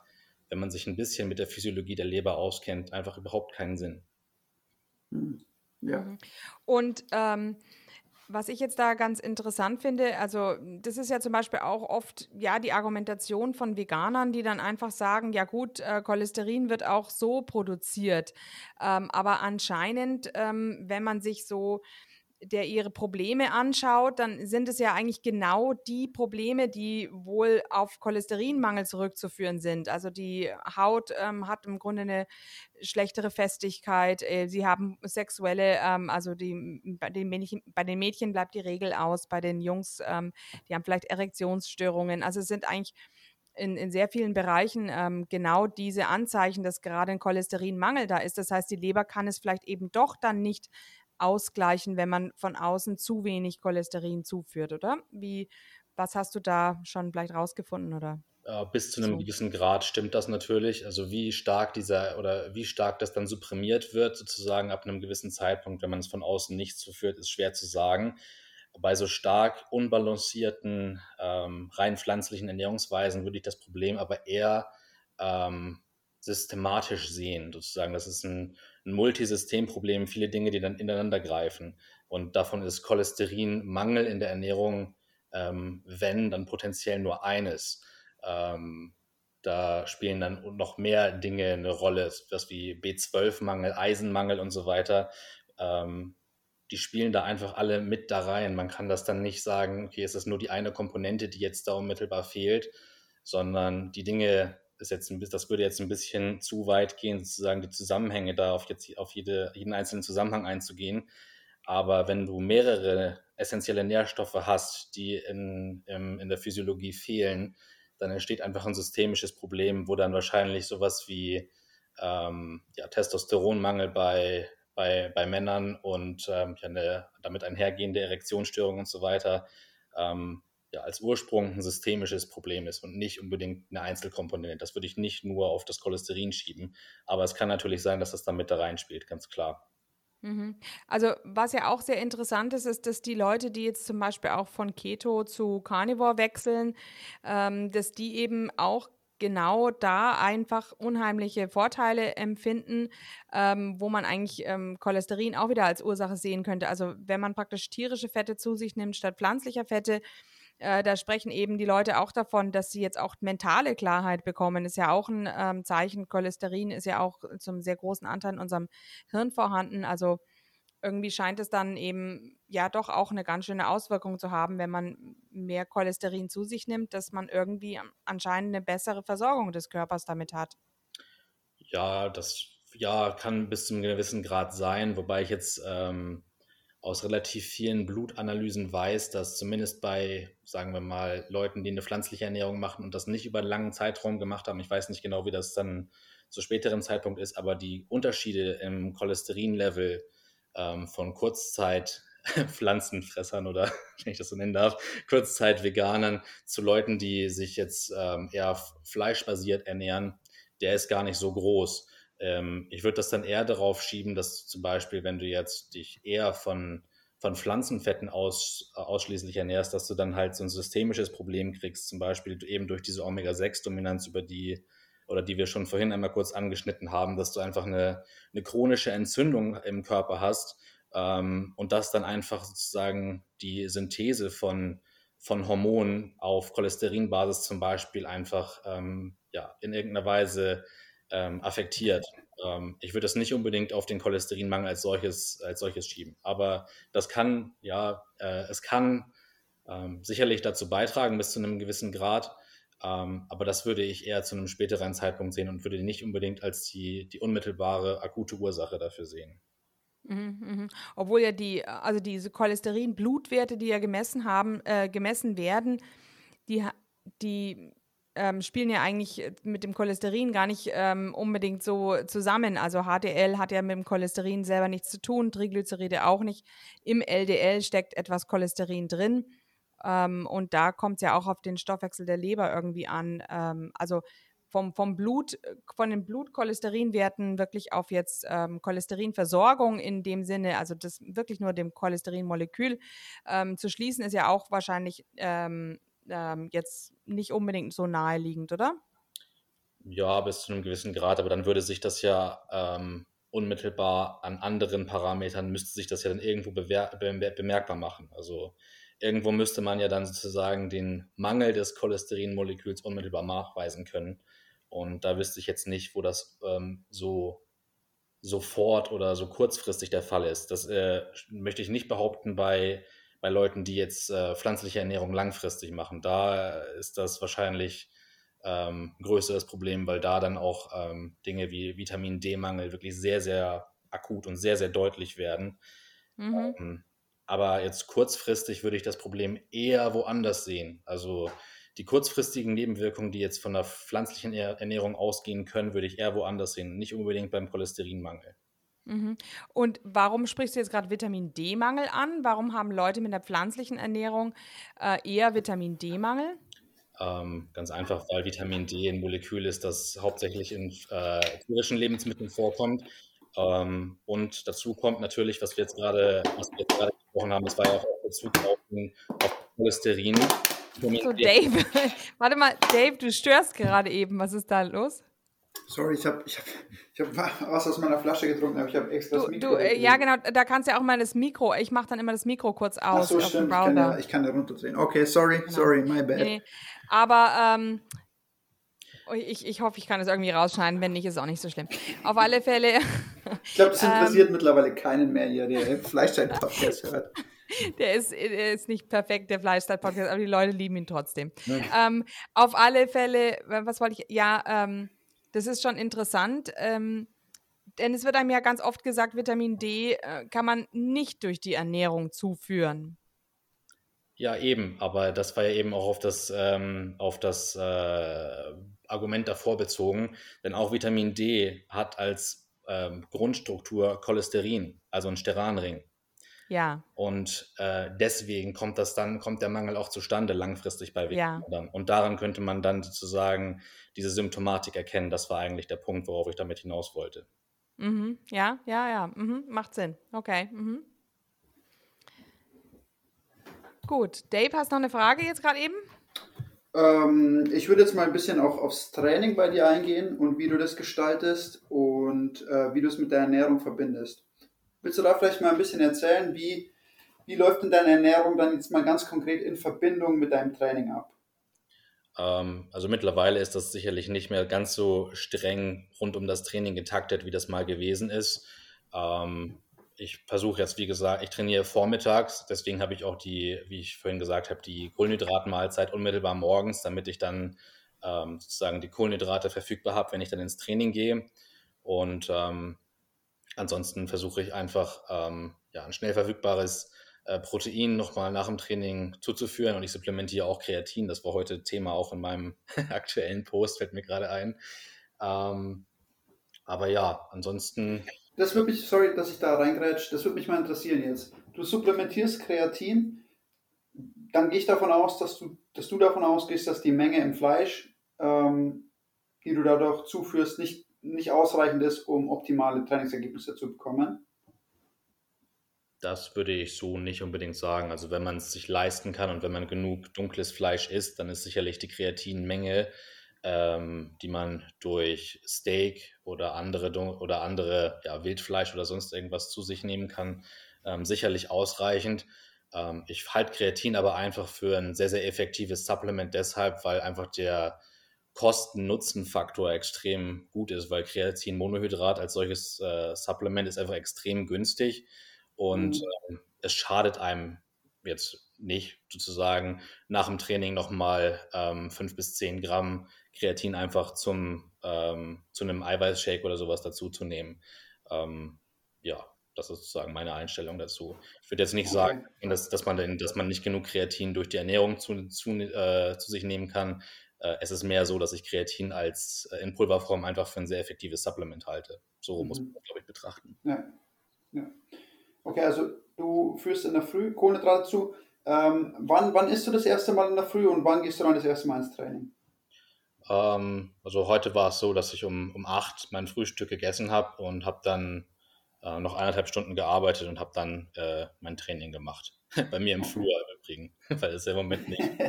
wenn man sich ein bisschen mit der Physiologie der Leber auskennt, einfach überhaupt keinen Sinn. Hm. Ja. Mhm. Und ähm, was ich jetzt da ganz interessant finde, also das ist ja zum Beispiel auch oft ja die Argumentation von Veganern, die dann einfach sagen, ja gut, äh, Cholesterin wird auch so produziert, ähm, aber anscheinend, ähm, wenn man sich so der ihre Probleme anschaut, dann sind es ja eigentlich genau die Probleme, die wohl auf Cholesterinmangel zurückzuführen sind. Also die Haut ähm, hat im Grunde eine schlechtere Festigkeit. Äh, sie haben sexuelle, ähm, also die, bei, den Mädchen, bei den Mädchen bleibt die Regel aus, bei den Jungs, ähm, die haben vielleicht Erektionsstörungen. Also es sind eigentlich in, in sehr vielen Bereichen ähm, genau diese Anzeichen, dass gerade ein Cholesterinmangel da ist. Das heißt, die Leber kann es vielleicht eben doch dann nicht ausgleichen, wenn man von außen zu wenig Cholesterin zuführt, oder? Wie, was hast du da schon vielleicht rausgefunden, oder? bis zu einem so. gewissen Grad stimmt das natürlich. Also wie stark dieser oder wie stark das dann supprimiert wird, sozusagen ab einem gewissen Zeitpunkt, wenn man es von außen nicht zuführt, ist schwer zu sagen. Bei so stark unbalancierten, ähm, rein pflanzlichen Ernährungsweisen würde ich das Problem aber eher ähm, systematisch sehen, sozusagen. Das ist ein ein Multisystemproblem, viele Dinge, die dann ineinander greifen. Und davon ist Cholesterinmangel in der Ernährung, ähm, wenn, dann potenziell nur eines. Ähm, da spielen dann noch mehr Dinge eine Rolle, was wie B12-Mangel, Eisenmangel und so weiter. Ähm, die spielen da einfach alle mit da rein. Man kann das dann nicht sagen, okay, es ist nur die eine Komponente, die jetzt da unmittelbar fehlt, sondern die Dinge ist jetzt ein das würde jetzt ein bisschen zu weit gehen, sozusagen die Zusammenhänge da auf, jetzt, auf jede, jeden einzelnen Zusammenhang einzugehen. Aber wenn du mehrere essentielle Nährstoffe hast, die in, in, in der Physiologie fehlen, dann entsteht einfach ein systemisches Problem, wo dann wahrscheinlich sowas wie ähm, ja, Testosteronmangel bei, bei, bei Männern und ähm, eine damit einhergehende Erektionsstörung und so weiter ähm, ja, als Ursprung ein systemisches Problem ist und nicht unbedingt eine Einzelkomponente. Das würde ich nicht nur auf das Cholesterin schieben, aber es kann natürlich sein, dass das da mit da reinspielt, ganz klar. Mhm. Also was ja auch sehr interessant ist, ist, dass die Leute, die jetzt zum Beispiel auch von Keto zu Carnivore wechseln, ähm, dass die eben auch genau da einfach unheimliche Vorteile empfinden, ähm, wo man eigentlich ähm, Cholesterin auch wieder als Ursache sehen könnte. Also wenn man praktisch tierische Fette zu sich nimmt statt pflanzlicher Fette, äh, da sprechen eben die Leute auch davon, dass sie jetzt auch mentale Klarheit bekommen. Ist ja auch ein ähm, Zeichen. Cholesterin ist ja auch zum sehr großen Anteil in unserem Hirn vorhanden. Also irgendwie scheint es dann eben ja doch auch eine ganz schöne Auswirkung zu haben, wenn man mehr Cholesterin zu sich nimmt, dass man irgendwie anscheinend eine bessere Versorgung des Körpers damit hat. Ja, das ja kann bis zu einem gewissen Grad sein, wobei ich jetzt ähm, aus relativ vielen Blutanalysen weiß, dass zumindest bei, sagen wir mal, Leuten, die eine pflanzliche Ernährung machen und das nicht über einen langen Zeitraum gemacht haben, ich weiß nicht genau, wie das dann zu späteren Zeitpunkt ist, aber die Unterschiede im Cholesterinlevel ähm, von Kurzzeit Pflanzenfressern oder, wenn ich das so nennen darf, Kurzzeit-Veganern zu Leuten, die sich jetzt ähm, eher fleischbasiert ernähren, der ist gar nicht so groß. Ähm, ich würde das dann eher darauf schieben, dass zum Beispiel, wenn du jetzt dich eher von, von Pflanzenfetten aus, ausschließlich ernährst, dass du dann halt so ein systemisches Problem kriegst, zum Beispiel eben durch diese Omega-6-Dominanz, über die oder die wir schon vorhin einmal kurz angeschnitten haben, dass du einfach eine, eine chronische Entzündung im Körper hast ähm, und das dann einfach sozusagen die Synthese von, von Hormonen auf Cholesterinbasis zum Beispiel einfach ähm, ja, in irgendeiner Weise ähm, affektiert. Ähm, ich würde das nicht unbedingt auf den Cholesterinmangel als solches, als solches schieben, aber das kann, ja, äh, es kann ähm, sicherlich dazu beitragen bis zu einem gewissen Grad, ähm, aber das würde ich eher zu einem späteren Zeitpunkt sehen und würde nicht unbedingt als die, die unmittelbare akute Ursache dafür sehen. Mhm, mhm. Obwohl ja die, also diese Cholesterin-Blutwerte, die ja gemessen haben, äh, gemessen werden, die, die ähm, spielen ja eigentlich mit dem Cholesterin gar nicht ähm, unbedingt so zusammen. Also HDL hat ja mit dem Cholesterin selber nichts zu tun, Triglyceride auch nicht. Im LDL steckt etwas Cholesterin drin. Ähm, und da kommt es ja auch auf den Stoffwechsel der Leber irgendwie an. Ähm, also vom, vom Blut, von den Blutcholesterinwerten wirklich auf jetzt ähm, Cholesterinversorgung in dem Sinne, also das wirklich nur dem Cholesterinmolekül ähm, zu schließen, ist ja auch wahrscheinlich ähm, ähm, jetzt nicht unbedingt so naheliegend, oder? Ja, bis zu einem gewissen Grad, aber dann würde sich das ja ähm, unmittelbar an anderen Parametern, müsste sich das ja dann irgendwo bemerkbar machen. Also irgendwo müsste man ja dann sozusagen den Mangel des Cholesterinmoleküls unmittelbar nachweisen können. Und da wüsste ich jetzt nicht, wo das ähm, so sofort oder so kurzfristig der Fall ist. Das äh, möchte ich nicht behaupten bei, bei Leuten, die jetzt äh, pflanzliche Ernährung langfristig machen. Da ist das wahrscheinlich ähm, größeres Problem, weil da dann auch ähm, Dinge wie Vitamin D-Mangel wirklich sehr, sehr akut und sehr, sehr deutlich werden. Mhm. Ähm, aber jetzt kurzfristig würde ich das Problem eher woanders sehen. Also die kurzfristigen Nebenwirkungen, die jetzt von der pflanzlichen Ernährung ausgehen können, würde ich eher woanders sehen, nicht unbedingt beim Cholesterinmangel. Mhm. Und warum sprichst du jetzt gerade Vitamin D-Mangel an? Warum haben Leute mit einer pflanzlichen Ernährung äh, eher Vitamin D-Mangel? Ähm, ganz einfach, weil Vitamin D ein Molekül ist, das hauptsächlich in äh, tierischen Lebensmitteln vorkommt. Ähm, und dazu kommt natürlich, was wir jetzt gerade, gesprochen haben, das war ja auch Bezug auf, auf Cholesterin. So, Dave, warte mal, Dave, du störst gerade eben. Was ist da los? Sorry, ich habe ich hab, ich hab was aus meiner Flasche getrunken, aber ich habe extra das Mikro. Du, äh, ja, genau, da kannst du ja auch mal das Mikro, ich mache dann immer das Mikro kurz aus. Ach so, stimmt, ich kann, ja, ich kann da runterdrehen. Okay, sorry, genau. sorry, my bad. Nee, aber ähm, ich, ich hoffe, ich kann das irgendwie rausschneiden. Wenn nicht, ist es auch nicht so schlimm. Auf alle Fälle. ich glaube, das interessiert ähm, mittlerweile keinen mehr hier, der Fleischzeit-Podcast hört. Der ist, der ist nicht perfekt, der Fleischzeit-Podcast, aber die Leute lieben ihn trotzdem. Ja. Ähm, auf alle Fälle, was wollte ich, ja, ähm, das ist schon interessant. Ähm, denn es wird einem ja ganz oft gesagt, Vitamin D äh, kann man nicht durch die Ernährung zuführen. Ja, eben, aber das war ja eben auch auf das, ähm, auf das äh, Argument davor bezogen, denn auch Vitamin D hat als ähm, Grundstruktur Cholesterin, also ein Steranring. Ja. Und äh, deswegen kommt das dann, kommt der Mangel auch zustande langfristig bei Veganern. Ja. Und daran könnte man dann sozusagen diese Symptomatik erkennen. Das war eigentlich der Punkt, worauf ich damit hinaus wollte. Mhm. Ja, ja, ja. Mhm. Macht Sinn. Okay. Mhm. Gut. Dave, hast du noch eine Frage jetzt gerade eben? Ähm, ich würde jetzt mal ein bisschen auch aufs Training bei dir eingehen und wie du das gestaltest und äh, wie du es mit der Ernährung verbindest. Willst du da vielleicht mal ein bisschen erzählen, wie, wie läuft denn deine Ernährung dann jetzt mal ganz konkret in Verbindung mit deinem Training ab? Ähm, also mittlerweile ist das sicherlich nicht mehr ganz so streng rund um das Training getaktet, wie das mal gewesen ist. Ähm, ich versuche jetzt, wie gesagt, ich trainiere vormittags, deswegen habe ich auch die, wie ich vorhin gesagt habe, die Kohlenhydratmahlzeit unmittelbar morgens, damit ich dann ähm, sozusagen die Kohlenhydrate verfügbar habe, wenn ich dann ins Training gehe. Und ähm, ansonsten versuche ich einfach ähm, ja, ein schnell verfügbares äh, Protein nochmal nach dem Training zuzuführen und ich supplementiere auch Kreatin. Das war heute Thema auch in meinem aktuellen Post, fällt mir gerade ein. Ähm, aber ja, ansonsten. Das würde mich, sorry, dass ich da reingrätsch, das würde mich mal interessieren jetzt. Du supplementierst Kreatin, dann gehe ich davon aus, dass du, dass du davon ausgehst, dass die Menge im Fleisch, ähm, die du dadurch zuführst, nicht, nicht ausreichend ist, um optimale Trainingsergebnisse zu bekommen. Das würde ich so nicht unbedingt sagen. Also wenn man es sich leisten kann und wenn man genug dunkles Fleisch isst, dann ist sicherlich die Kreatinmenge, ähm, die man durch Steak oder andere oder andere ja, Wildfleisch oder sonst irgendwas zu sich nehmen kann, ähm, sicherlich ausreichend. Ähm, ich halte Kreatin aber einfach für ein sehr, sehr effektives Supplement deshalb, weil einfach der Kosten-Nutzen-Faktor extrem gut ist, weil Kreatin-Monohydrat als solches äh, Supplement ist einfach extrem günstig und mhm. ähm, es schadet einem jetzt nicht sozusagen nach dem Training nochmal ähm, fünf bis zehn Gramm Kreatin einfach zum, ähm, zu einem Eiweißshake oder sowas dazu zu nehmen. Ähm, ja, das ist sozusagen meine Einstellung dazu. Ich würde jetzt nicht okay. sagen, dass, dass, man, dass man nicht genug Kreatin durch die Ernährung zu, zu, äh, zu sich nehmen kann. Äh, es ist mehr so, dass ich Kreatin als äh, in Pulverform einfach für ein sehr effektives Supplement halte. So mhm. muss man das, glaube ich, betrachten. Ja. ja. Okay, also du führst in der Früh Kohlenhydrate zu. Ähm, wann, wann isst du das erste Mal in der Früh und wann gehst du dann das erste Mal ins Training? Ähm, also heute war es so, dass ich um, um 8 mein Frühstück gegessen habe und habe dann äh, noch eineinhalb Stunden gearbeitet und habe dann äh, mein Training gemacht. Bei mir im Flur im Übrigen, weil das im Moment nicht,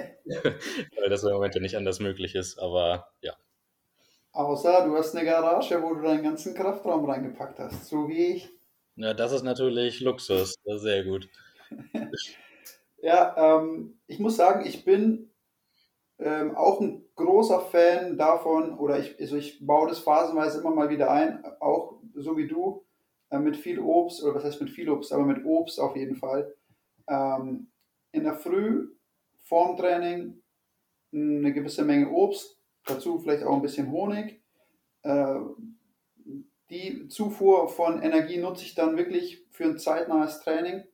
weil das im Moment ja nicht anders möglich ist, aber ja. Außer du hast eine Garage, wo du deinen ganzen Kraftraum reingepackt hast, so wie ich. Ja, das ist natürlich Luxus. Ist sehr gut. ja, ähm, ich muss sagen, ich bin ähm, auch ein großer Fan davon, oder ich, also ich baue das phasenweise immer mal wieder ein, auch so wie du, äh, mit viel Obst, oder was heißt mit viel Obst, aber mit Obst auf jeden Fall. Ähm, in der Früh, vorm Training, eine gewisse Menge Obst, dazu vielleicht auch ein bisschen Honig. Äh, die Zufuhr von Energie nutze ich dann wirklich für ein zeitnahes Training.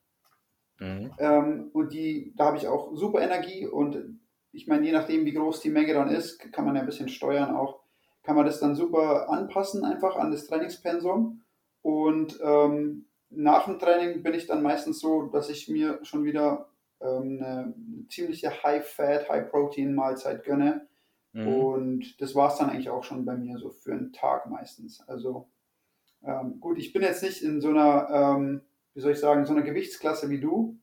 Mhm. Ähm, und die, da habe ich auch super Energie und ich meine, je nachdem, wie groß die Menge dann ist, kann man ja ein bisschen steuern auch, kann man das dann super anpassen einfach an das Trainingspensum. Und ähm, nach dem Training bin ich dann meistens so, dass ich mir schon wieder eine ziemliche High-Fat, High-Protein-Mahlzeit gönne. Mhm. Und das war es dann eigentlich auch schon bei mir so für einen Tag meistens. Also ähm, gut, ich bin jetzt nicht in so einer, ähm, wie soll ich sagen, so einer Gewichtsklasse wie du,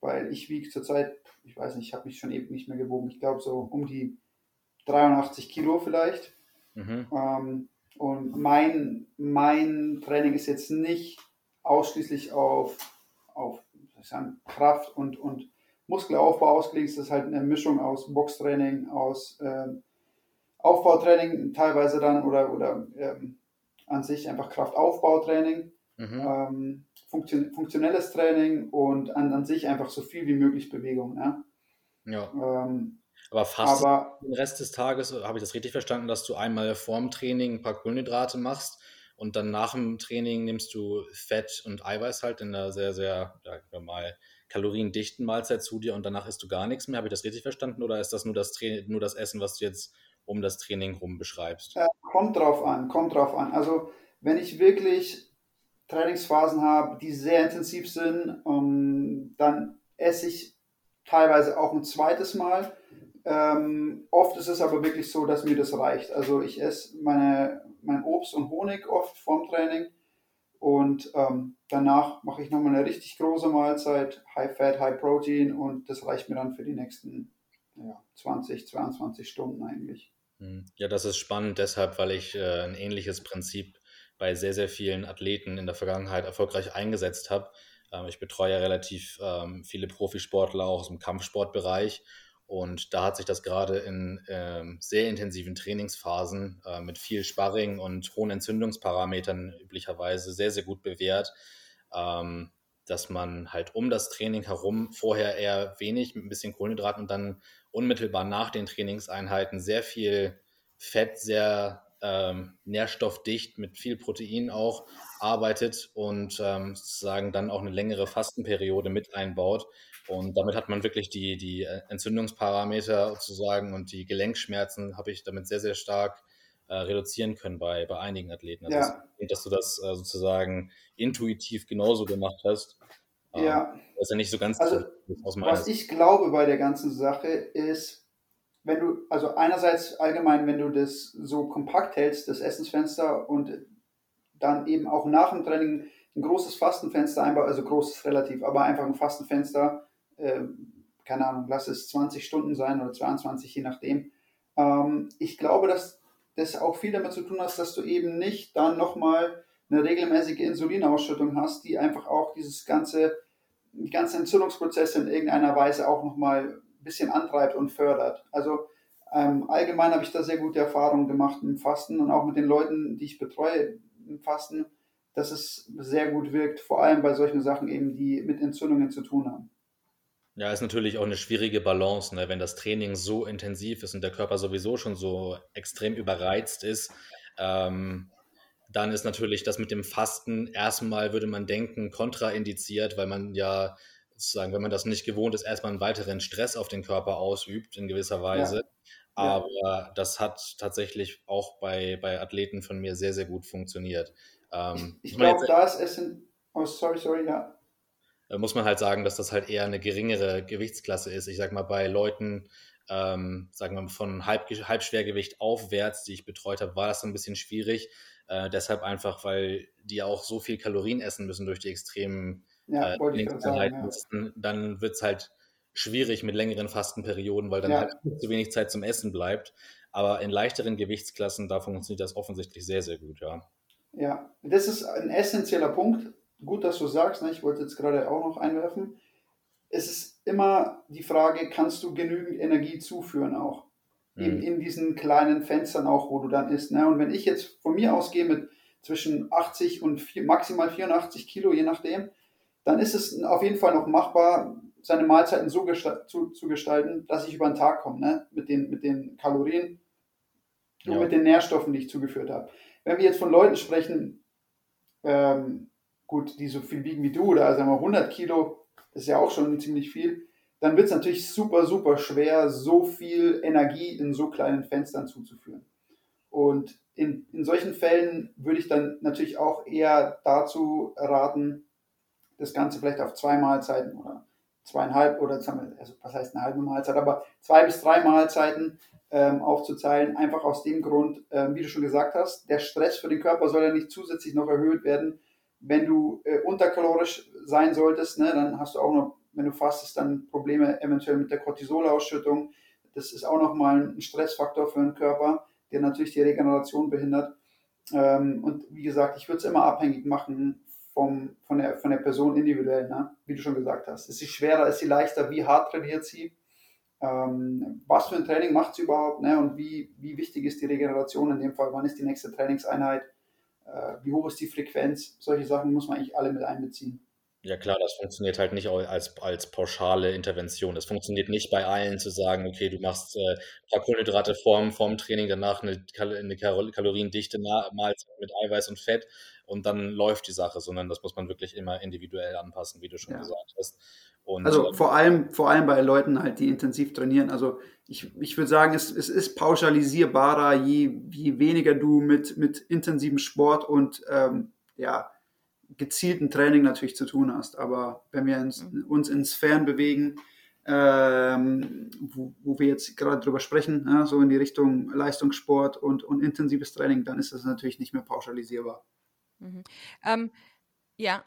weil ich wiege zurzeit, ich weiß nicht, ich habe mich schon eben nicht mehr gewogen. Ich glaube so um die 83 Kilo vielleicht. Mhm. Ähm, und mein, mein Training ist jetzt nicht ausschließlich auf, auf sagen, Kraft und, und Muskelaufbau ausgelegt. Es ist halt eine Mischung aus Boxtraining, aus ähm, Aufbautraining teilweise dann oder, oder ähm, an sich einfach Kraftaufbautraining, mhm. ähm, Funktion funktionelles Training und an, an sich einfach so viel wie möglich Bewegung. Ne? Ja. Ähm, aber fast aber, den Rest des Tages, habe ich das richtig verstanden, dass du einmal vorm Training ein paar Kohlenhydrate machst und dann nach dem Training nimmst du Fett und Eiweiß halt in einer sehr, sehr, sagen wir mal, kaloriendichten Mahlzeit zu dir und danach isst du gar nichts mehr. Habe ich das richtig verstanden oder ist das nur das, nur das Essen, was du jetzt um das Training rum beschreibst? Äh, kommt drauf an, kommt drauf an. Also wenn ich wirklich Trainingsphasen habe, die sehr intensiv sind, um, ähm, dann esse ich teilweise auch ein zweites Mal. Ähm, oft ist es aber wirklich so, dass mir das reicht. Also ich esse meine, mein Obst und Honig oft vorm Training und ähm, danach mache ich nochmal eine richtig große Mahlzeit, High Fat, High Protein und das reicht mir dann für die nächsten ja, 20, 22 Stunden eigentlich. Hm. Ja, das ist spannend deshalb, weil ich äh, ein ähnliches Prinzip bei sehr, sehr vielen Athleten in der Vergangenheit erfolgreich eingesetzt habe. Ähm, ich betreue ja relativ ähm, viele Profisportler auch aus dem Kampfsportbereich und da hat sich das gerade in ähm, sehr intensiven Trainingsphasen äh, mit viel Sparring und hohen Entzündungsparametern üblicherweise sehr, sehr gut bewährt, ähm, dass man halt um das Training herum vorher eher wenig mit ein bisschen Kohlenhydraten und dann unmittelbar nach den Trainingseinheiten sehr viel Fett sehr ähm, nährstoffdicht mit viel Protein auch arbeitet und ähm, sozusagen dann auch eine längere Fastenperiode mit einbaut. Und damit hat man wirklich die, die äh, Entzündungsparameter sozusagen und die Gelenkschmerzen habe ich damit sehr, sehr stark äh, reduzieren können bei, bei einigen Athleten. Also Ja. das, dass du das äh, sozusagen intuitiv genauso gemacht hast. ähm, Ja. Das ist ja nicht so ganz Also, aus meiner Was Sicht. ich glaube bei der ganzen Sache ist, wenn du, also einerseits allgemein, wenn du das so kompakt hältst, das Essensfenster und dann eben auch nach dem Training ein großes Fastenfenster einbaust, also großes relativ, aber einfach ein Fastenfenster, äh, keine Ahnung, lass es 20 Stunden sein oder 22, je nachdem. Ähm, ich glaube, dass das auch viel damit zu tun hat, dass du eben nicht dann nochmal eine regelmäßige Insulinausschüttung hast, die einfach auch dieses ganze die ganzen Entzündungsprozesse in irgendeiner Weise auch nochmal ein bisschen antreibt und fördert. Also ähm, allgemein habe ich da sehr gute Erfahrungen gemacht im Fasten und auch mit den Leuten, die ich betreue im Fasten, dass es sehr gut wirkt, vor allem bei solchen Sachen eben, die mit Entzündungen zu tun haben. Ja, ist natürlich auch eine schwierige Balance, ne? wenn das Training so intensiv ist und der Körper sowieso schon so extrem überreizt ist. Ähm, dann ist natürlich das mit dem Fasten erstmal, würde man denken, kontraindiziert, weil man ja sozusagen, wenn man das nicht gewohnt ist, erstmal einen weiteren Stress auf den Körper ausübt in gewisser Weise. Ja. Aber das hat tatsächlich auch bei, bei Athleten von mir sehr, sehr gut funktioniert. Ähm, Ich man glaube, da ist Essen. Oh, sorry, sorry, ja. Äh, muss man halt sagen, dass das halt eher eine geringere Gewichtsklasse ist. Ich sag mal, bei Leuten, ähm, sagen wir mal, von Halb Halbschwergewicht aufwärts, die ich betreut habe, war das ein bisschen schwierig. Äh, deshalb einfach, weil die auch so viel Kalorien essen müssen durch die extremen Ja, äh. Trainingseinheiten. Ja. Dann wird es halt schwierig mit längeren Fastenperioden, weil dann Ja. halt zu wenig Zeit zum Essen bleibt. Aber in leichteren Gewichtsklassen, da funktioniert das offensichtlich sehr, sehr gut, ja. Ja, das ist ein essentieller Punkt. Gut, dass du sagst, ne? ich wollte jetzt gerade auch noch einwerfen. Es ist immer die Frage, kannst du genügend Energie zuführen auch? Eben Mhm. in diesen kleinen Fenstern auch, wo du dann isst. Ne? Und wenn ich jetzt von mir ausgehe mit zwischen 80 und vier, maximal 84 Kilo, je nachdem, dann ist es auf jeden Fall noch machbar, seine Mahlzeiten so gesta zu, zu gestalten, dass ich über den Tag komme, ne? mit, den, mit den Kalorien und Ja. mit den Nährstoffen, die ich zugeführt habe. Wenn wir jetzt von Leuten sprechen, ähm, gut, die so viel wiegen wie du, oder sagen wir 100 Kilo, ist ja auch schon ziemlich viel, dann wird es natürlich super, super schwer, so viel Energie in so kleinen Fenstern zuzuführen. Und in, in solchen Fällen würde ich dann natürlich auch eher dazu raten, das Ganze vielleicht auf zwei Mahlzeiten oder zweieinhalb oder also was heißt eine halbe Mahlzeit, aber zwei bis drei Mahlzeiten ähm, aufzuzahlen, einfach aus dem Grund, ähm, wie du schon gesagt hast, der Stress für den Körper soll ja nicht zusätzlich noch erhöht werden. Wenn du äh, unterkalorisch sein solltest, ne, dann hast du auch noch, wenn du fastest, dann Probleme eventuell mit der Cortisolausschüttung. Das ist auch nochmal ein Stressfaktor für den Körper, der natürlich die Regeneration behindert. Ähm, und wie gesagt, ich würde es immer abhängig machen vom, von, der, von der Person individuell, ne? wie du schon gesagt hast. Ist sie schwerer, ist sie leichter, wie hart trainiert sie? Ähm, was für ein Training macht sie überhaupt? Ne? Und wie, wie wichtig ist die Regeneration in dem Fall? Wann ist die nächste Trainingseinheit? Äh, wie hoch ist die Frequenz? Solche Sachen muss man eigentlich alle mit einbeziehen. Ja klar, das funktioniert halt nicht als, als pauschale Intervention. Es funktioniert nicht bei allen zu sagen, okay, du machst äh, ein paar Kohlenhydrate vorm, vorm Training, danach eine, eine Kal kaloriendichte Ma- Mahlzeit mit Eiweiß und Fett und dann läuft die Sache, sondern das muss man wirklich immer individuell anpassen, wie du schon Ja. gesagt hast. Und, Also ähm, vor allem, vor allem bei Leuten halt, die intensiv trainieren. Also ich, ich würde sagen, es, es ist pauschalisierbarer, je, je weniger du mit, mit intensivem Sport und ähm, ja, gezielten Training natürlich zu tun hast. Aber wenn wir uns, uns in Sphären bewegen, ähm, wo, wo wir jetzt gerade drüber sprechen, ja, so in die Richtung Leistungssport und, und intensives Training, dann ist das natürlich nicht mehr pauschalisierbar. Mhm. Ähm, ja,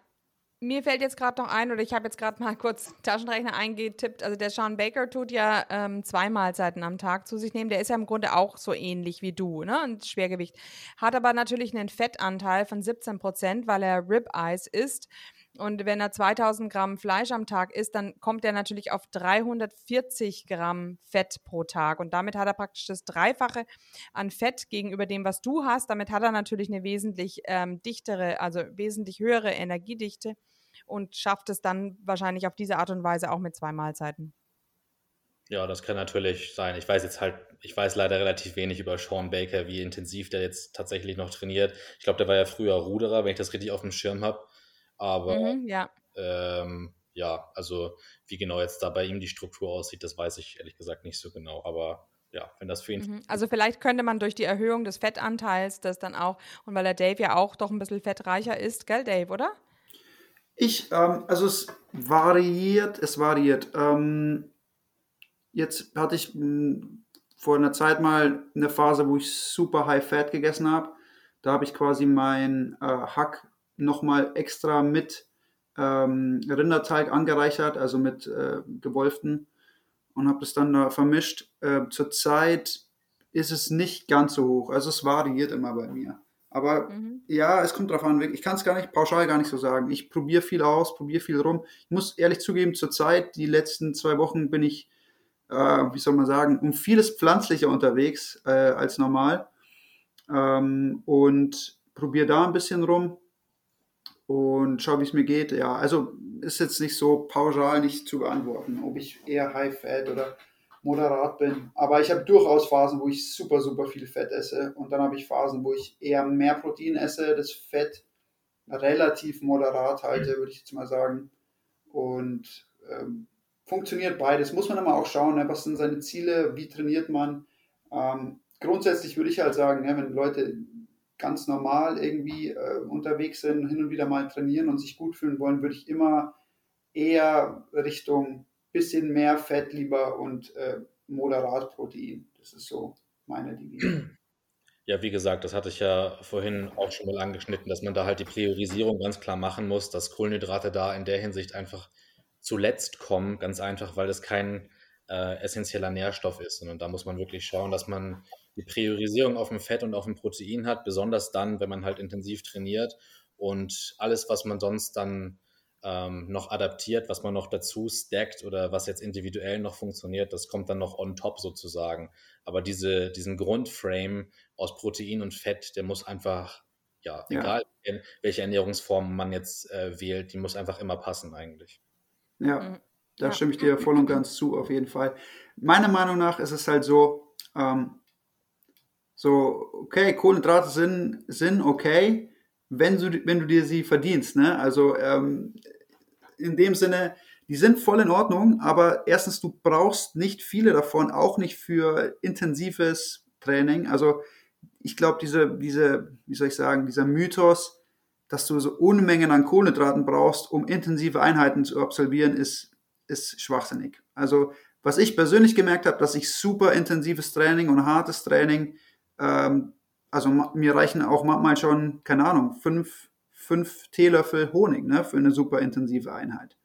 mir fällt jetzt gerade noch ein, oder ich habe jetzt gerade mal kurz Taschenrechner eingetippt. Also der Sean Baker tut ja ähm, zwei Mahlzeiten am Tag zu sich nehmen. Der ist ja im Grunde auch so ähnlich wie du, ne? Und Schwergewicht. Hat aber natürlich einen Fettanteil von 17 Prozent, weil er Ribeyes isst. Und wenn er 2000 Gramm Fleisch am Tag isst, dann kommt er natürlich auf 340 Gramm Fett pro Tag. Und damit hat er praktisch das Dreifache an Fett gegenüber dem, was du hast. Damit hat er natürlich eine wesentlich ähm, dichtere, also wesentlich höhere Energiedichte und schafft es dann wahrscheinlich auf diese Art und Weise auch mit zwei Mahlzeiten. Ja, das kann natürlich sein. Ich weiß jetzt halt, ich weiß leider relativ wenig über Sean Baker, wie intensiv der jetzt tatsächlich noch trainiert. Ich glaube, der war ja früher Ruderer, wenn ich das richtig auf dem Schirm habe. Aber Mhm, ja. ähm, ja, also wie genau jetzt da bei ihm die Struktur aussieht, das weiß ich ehrlich gesagt nicht so genau. Aber ja, wenn das für ihn. Mhm. Also vielleicht könnte man durch die Erhöhung des Fettanteils das dann auch, und weil der Dave ja auch doch ein bisschen fettreicher ist, gell, Dave, oder? Ich, ähm, also es variiert, es variiert. Ähm, jetzt hatte ich mh, vor einer Zeit mal eine Phase, wo ich super High Fat gegessen habe. Da habe ich quasi mein äh, Hack nochmal extra mit ähm, Rinderteig angereichert, also mit äh, gewolften und habe das dann da vermischt. Äh, Zurzeit ist es nicht ganz so hoch, also es variiert immer bei mir. Aber Mhm. ja, es kommt drauf an. Ich kann es gar nicht pauschal gar nicht so sagen. Ich probiere viel aus, probiere viel rum. Ich muss ehrlich zugeben, zurzeit, die letzten zwei Wochen bin ich, äh, wie soll man sagen, um vieles pflanzlicher unterwegs äh, als normal. Ähm, und probiere da ein bisschen rum und schau, wie es mir geht. Ja, also ist jetzt nicht so pauschal nicht zu beantworten, ob ich eher High Fat oder moderat bin. Aber ich habe durchaus Phasen, wo ich super, super viel Fett esse. Und dann habe ich Phasen, wo ich eher mehr Protein esse, das Fett relativ moderat halte, würde ich jetzt mal sagen. Und ähm, funktioniert beides. Muss man immer auch schauen, ne? was sind seine Ziele, wie trainiert man. Ähm, grundsätzlich würde ich halt sagen, ne, wenn Leute ganz normal irgendwie äh, unterwegs sind, hin und wieder mal trainieren und sich gut fühlen wollen, würde ich immer eher Richtung bisschen mehr Fett lieber und äh, moderat Protein. Das ist so meine Devise. Ja, wie gesagt, das hatte ich ja vorhin auch schon mal angeschnitten, dass man da halt die Priorisierung ganz klar machen muss, dass Kohlenhydrate da in der Hinsicht einfach zuletzt kommen, ganz einfach, weil es kein äh, essentieller Nährstoff ist. Und da muss man wirklich schauen, dass man die Priorisierung auf dem Fett und auf dem Protein hat, besonders dann, wenn man halt intensiv trainiert und alles, was man sonst dann ähm, noch adaptiert, was man noch dazu stackt oder was jetzt individuell noch funktioniert, das kommt dann noch on top sozusagen. Aber diese, diesen Grundframe aus Protein und Fett, der muss einfach, ja, Ja. egal welche Ernährungsform man jetzt äh, wählt, die muss einfach immer passen eigentlich. Ja, Mhm. da Ja. stimme ich dir voll und ganz zu, auf jeden Fall. Meiner Meinung nach ist es halt so, ähm, so, okay, Kohlenhydrate sind, sind okay, wenn du, wenn du dir sie verdienst. Ne? Also ähm, in dem Sinne, die sind voll in Ordnung, aber erstens, du brauchst nicht viele davon, auch nicht für intensives Training. Also ich glaube, diese, diese, wie soll ich sagen, dieser Mythos, dass du so Unmengen an Kohlenhydraten brauchst, um intensive Einheiten zu absolvieren, ist, ist schwachsinnig. Also was ich persönlich gemerkt habe, dass ich super intensives Training und hartes Training, ähm, also mir reichen auch manchmal schon, keine Ahnung, fünf, fünf Teelöffel Honig ne, für eine super intensive Einheit.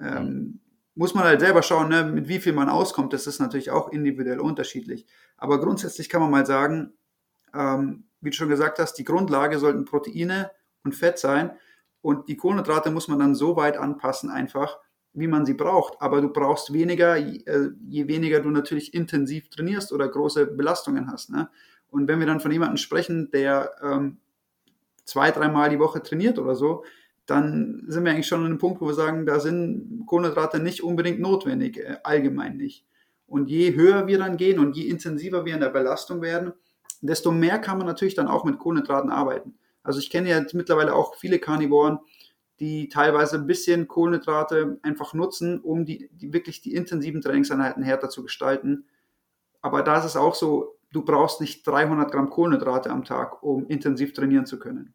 Ähm, muss man halt selber schauen, ne, mit wie viel man auskommt. Das ist natürlich auch individuell unterschiedlich. Aber grundsätzlich kann man mal sagen, ähm, wie du schon gesagt hast, die Grundlage sollten Proteine und Fett sein. Und die Kohlenhydrate muss man dann so weit anpassen, einfach, wie man sie braucht. Aber du brauchst weniger, je, äh, je weniger du natürlich intensiv trainierst oder große Belastungen hast. Ne? Und wenn wir dann von jemandem sprechen, der ähm, zwei, dreimal die Woche trainiert oder so, dann sind wir eigentlich schon an einem Punkt, wo wir sagen, da sind Kohlenhydrate nicht unbedingt notwendig, äh, allgemein nicht. Und je höher wir dann gehen und je intensiver wir in der Belastung werden, desto mehr kann man natürlich dann auch mit Kohlenhydraten arbeiten. Also ich kenne ja jetzt mittlerweile auch viele Karnivoren, die teilweise ein bisschen Kohlenhydrate einfach nutzen, um die, die wirklich die intensiven Trainingseinheiten härter zu gestalten. Aber da ist es auch so, du brauchst nicht 300 Gramm Kohlenhydrate am Tag, um intensiv trainieren zu können.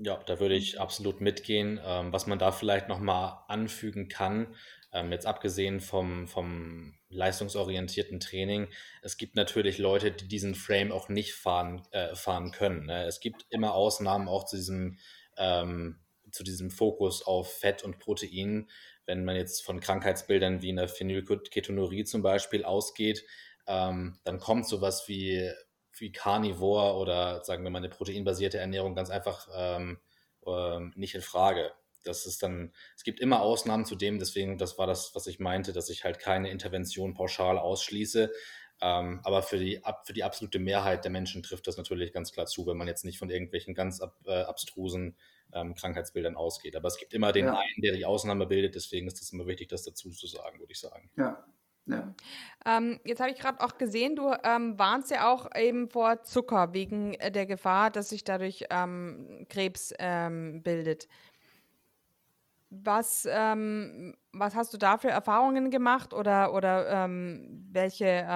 Ja, da würde ich absolut mitgehen. Ähm, was man da vielleicht nochmal anfügen kann, ähm, jetzt abgesehen vom, vom leistungsorientierten Training, es gibt natürlich Leute, die diesen Frame auch nicht fahren, äh, fahren können. Ne? Es gibt immer Ausnahmen auch zu diesem, ähm, zu diesem Fokus auf Fett und Protein. Wenn man jetzt von Krankheitsbildern wie einer Phenylketonurie zum Beispiel ausgeht, ähm, dann kommt sowas wie wie Carnivore oder sagen wir mal eine proteinbasierte Ernährung ganz einfach ähm, ähm, nicht in Frage. Das ist dann, es gibt immer Ausnahmen zu dem, deswegen, das war das, was ich meinte, dass ich halt keine Intervention pauschal ausschließe. Ähm, aber für die, ab, für die absolute Mehrheit der Menschen trifft das natürlich ganz klar zu, wenn man jetzt nicht von irgendwelchen ganz ab, äh, abstrusen ähm, Krankheitsbildern ausgeht. Aber es gibt immer den Ja. einen, der die Ausnahme bildet, deswegen ist es immer wichtig, das dazu zu sagen, würde ich sagen. Ja, Ja. Ähm, jetzt habe ich gerade auch gesehen, du ähm, warnst ja auch eben vor Zucker wegen äh, der Gefahr, dass sich dadurch ähm, Krebs ähm, bildet. Was, ähm, was hast du da für Erfahrungen gemacht oder, oder ähm, welche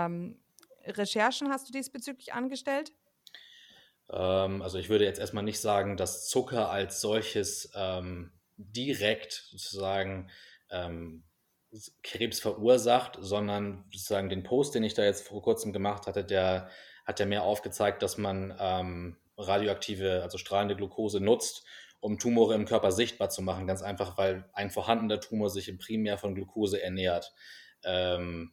Recherchen hast du diesbezüglich angestellt? also ich würde jetzt erstmal nicht sagen, dass Zucker als solches direkt sozusagen Krebs verursacht, sondern sozusagen den Post, den ich da jetzt vor kurzem gemacht hatte, der hat ja mehr aufgezeigt, dass man ähm, radioaktive, also strahlende Glucose nutzt, um Tumore im Körper sichtbar zu machen. Ganz einfach, weil ein vorhandener Tumor sich im Primär von Glucose ernährt. Ähm,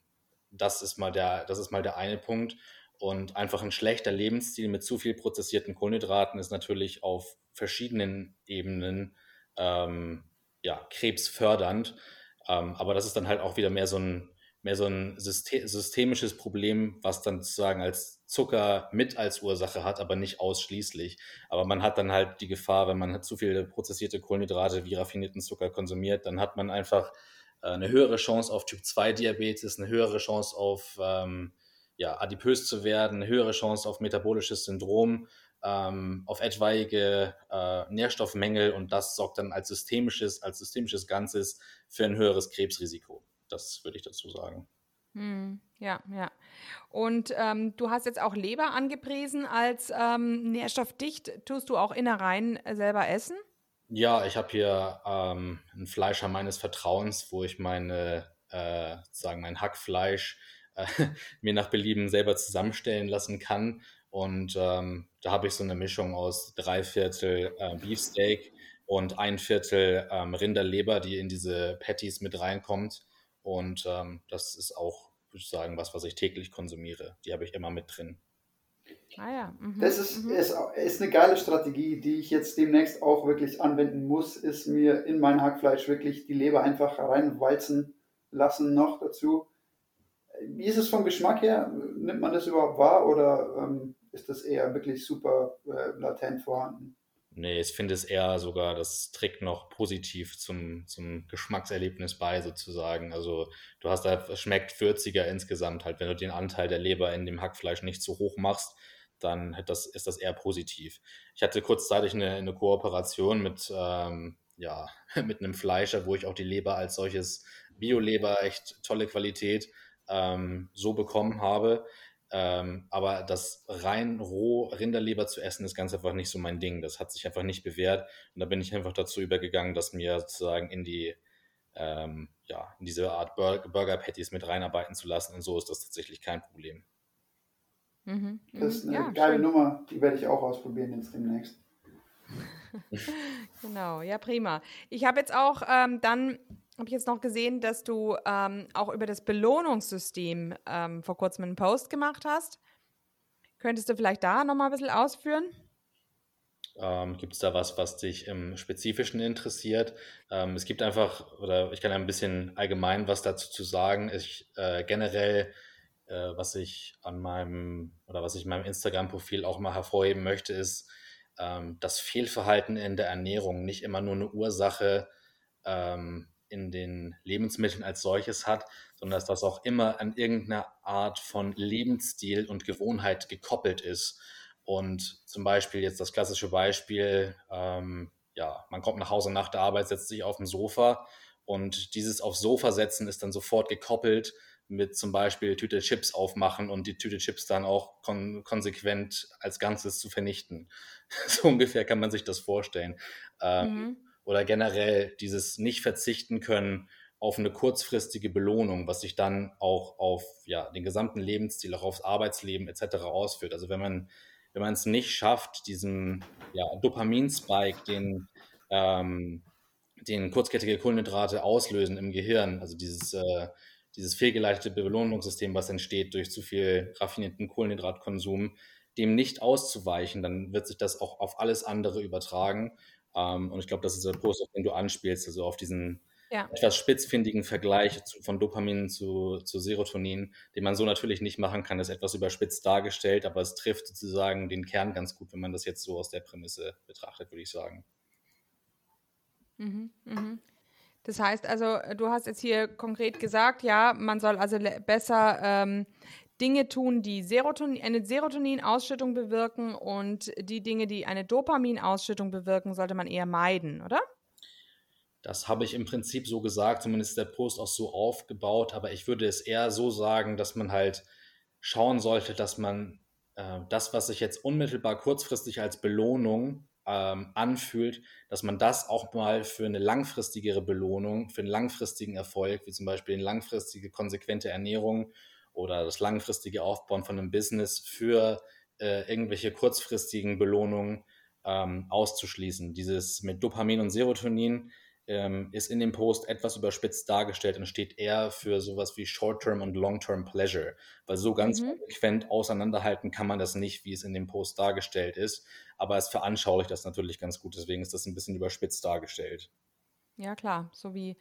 das, ist mal der, das ist mal der eine Punkt. Und einfach ein schlechter Lebensstil mit zu viel prozessierten Kohlenhydraten ist natürlich auf verschiedenen Ebenen ähm, ja, krebsfördernd. Ähm, aber das ist dann halt auch wieder mehr so ein, mehr so ein systemisches Problem, was dann sozusagen als Zucker mit als Ursache hat, aber nicht ausschließlich. Aber man hat dann halt die Gefahr, wenn man zu viele prozessierte Kohlenhydrate wie raffinierten Zucker konsumiert, dann hat man einfach äh, eine höhere Chance auf Typ 2 Diabetes, eine höhere Chance auf ähm, ja, adipös zu werden, eine höhere Chance auf metabolisches Syndrom ähm, auf etwaige äh, Nährstoffmängel und das sorgt dann als systemisches, als systemisches Ganzes für ein höheres Krebsrisiko. Das würde ich dazu sagen. Hm, ja, ja. Und ähm, du hast jetzt auch Leber angepriesen als ähm, nährstoffdicht. Tust du auch Innereien selber essen? Ja, ich habe hier ähm, einen Fleischer meines Vertrauens, wo ich meine, äh, sagen mein Hackfleisch äh, mir nach Belieben selber zusammenstellen lassen kann und ähm, da habe ich so eine Mischung aus drei Viertel äh, Beefsteak und ein Viertel ähm, Rinderleber, die in diese Patties mit reinkommt. Und ähm, das ist auch, würde ich sagen, was, was ich täglich konsumiere. Die habe ich immer mit drin. Ah ja. Mhm. Das ist, mhm. ist, ist eine geile Strategie, die ich jetzt demnächst auch wirklich anwenden muss, ist mir in mein Hackfleisch wirklich die Leber einfach reinwalzen lassen noch dazu. Wie ist es vom Geschmack her? Nimmt man das überhaupt wahr oder ähm, ist das eher wirklich super äh, latent vorhanden. Nee, ich finde es eher sogar, das trägt noch positiv zum, zum Geschmackserlebnis bei, sozusagen. Also du hast da, es schmeckt würziger insgesamt halt. Wenn du den Anteil der Leber in dem Hackfleisch nicht so hoch machst, dann das, ist das eher positiv. Ich hatte kurzzeitig eine, eine Kooperation mit, ähm, ja, mit einem Fleischer, wo ich auch die Leber als solches Bio-Leber, echt tolle Qualität, ähm, so bekommen habe. Ähm, aber das rein roh Rinderleber zu essen ist ganz einfach nicht so mein Ding. Das hat sich einfach nicht bewährt. Und da bin ich einfach dazu übergegangen, das mir sozusagen in die, ähm, ja, in diese Art Burger Patties mit reinarbeiten zu lassen. Und so ist das tatsächlich kein Problem. Mhm, das ist mhm. eine ja, geile schön. Nummer. Die werde ich auch ausprobieren jetzt demnächst. genau, ja, prima. Ich habe jetzt auch ähm, dann habe ich jetzt noch gesehen, dass du ähm, auch über das Belohnungssystem ähm, vor kurzem einen Post gemacht hast. Könntest du vielleicht da nochmal ein bisschen ausführen? Ähm, gibt es da was, was dich im Spezifischen interessiert? Ähm, es gibt einfach, oder ich kann ein bisschen allgemein was dazu zu sagen. Ich äh, generell, äh, was ich an meinem oder was ich in meinem Instagram-Profil auch mal hervorheben möchte, ist, ähm, dass Fehlverhalten in der Ernährung nicht immer nur eine Ursache ähm, in den Lebensmitteln als solches hat, sondern dass das auch immer an irgendeiner Art von Lebensstil und Gewohnheit gekoppelt ist. Und zum Beispiel jetzt das klassische Beispiel, ähm, ja, man kommt nach Hause nach der Arbeit, setzt sich auf dem Sofa und dieses aufs Sofa setzen ist dann sofort gekoppelt mit zum Beispiel Tüte Chips aufmachen und die Tüte Chips dann auch kon konsequent als Ganzes zu vernichten. so ungefähr kann man sich das vorstellen. Ähm, mhm oder generell dieses nicht verzichten können auf eine kurzfristige Belohnung, was sich dann auch auf ja, den gesamten Lebensstil, auch aufs Arbeitsleben etc. ausführt. Also wenn man wenn man es nicht schafft, diesen ja, Dopaminspike, den, ähm, den kurzkettige Kohlenhydrate auslösen im Gehirn, also dieses, äh, dieses fehlgeleitete Belohnungssystem, was entsteht durch zu viel raffinierten Kohlenhydratkonsum, dem nicht auszuweichen, dann wird sich das auch auf alles andere übertragen ähm, und ich glaube, das ist der Post, auf den du anspielst, also auf diesen ja. etwas spitzfindigen Vergleich zu, von Dopamin zu, zu Serotonin, den man so natürlich nicht machen kann, ist etwas überspitzt dargestellt, aber es trifft sozusagen den Kern ganz gut, wenn man das jetzt so aus der Prämisse betrachtet, würde ich sagen. Mhm, mhm. Das heißt also, du hast jetzt hier konkret gesagt, ja, man soll also besser ähm, Dinge tun, die Serotonin, eine Serotoninausschüttung bewirken und die Dinge, die eine Dopaminausschüttung bewirken, sollte man eher meiden, oder? Das habe ich im Prinzip so gesagt, zumindest der Post auch so aufgebaut, aber ich würde es eher so sagen, dass man halt schauen sollte, dass man äh, das, was sich jetzt unmittelbar kurzfristig als Belohnung ähm, anfühlt, dass man das auch mal für eine langfristigere Belohnung, für einen langfristigen Erfolg, wie zum Beispiel eine langfristige konsequente Ernährung oder das langfristige Aufbauen von einem Business für äh, irgendwelche kurzfristigen Belohnungen ähm, auszuschließen. Dieses mit Dopamin und Serotonin ähm, ist in dem Post etwas überspitzt dargestellt und steht eher für sowas wie Short-Term und Long-Term Pleasure, weil so ganz mhm. konsequent auseinanderhalten kann man das nicht, wie es in dem Post dargestellt ist, aber es veranschaulicht das natürlich ganz gut, deswegen ist das ein bisschen überspitzt dargestellt. Ja, klar. So wie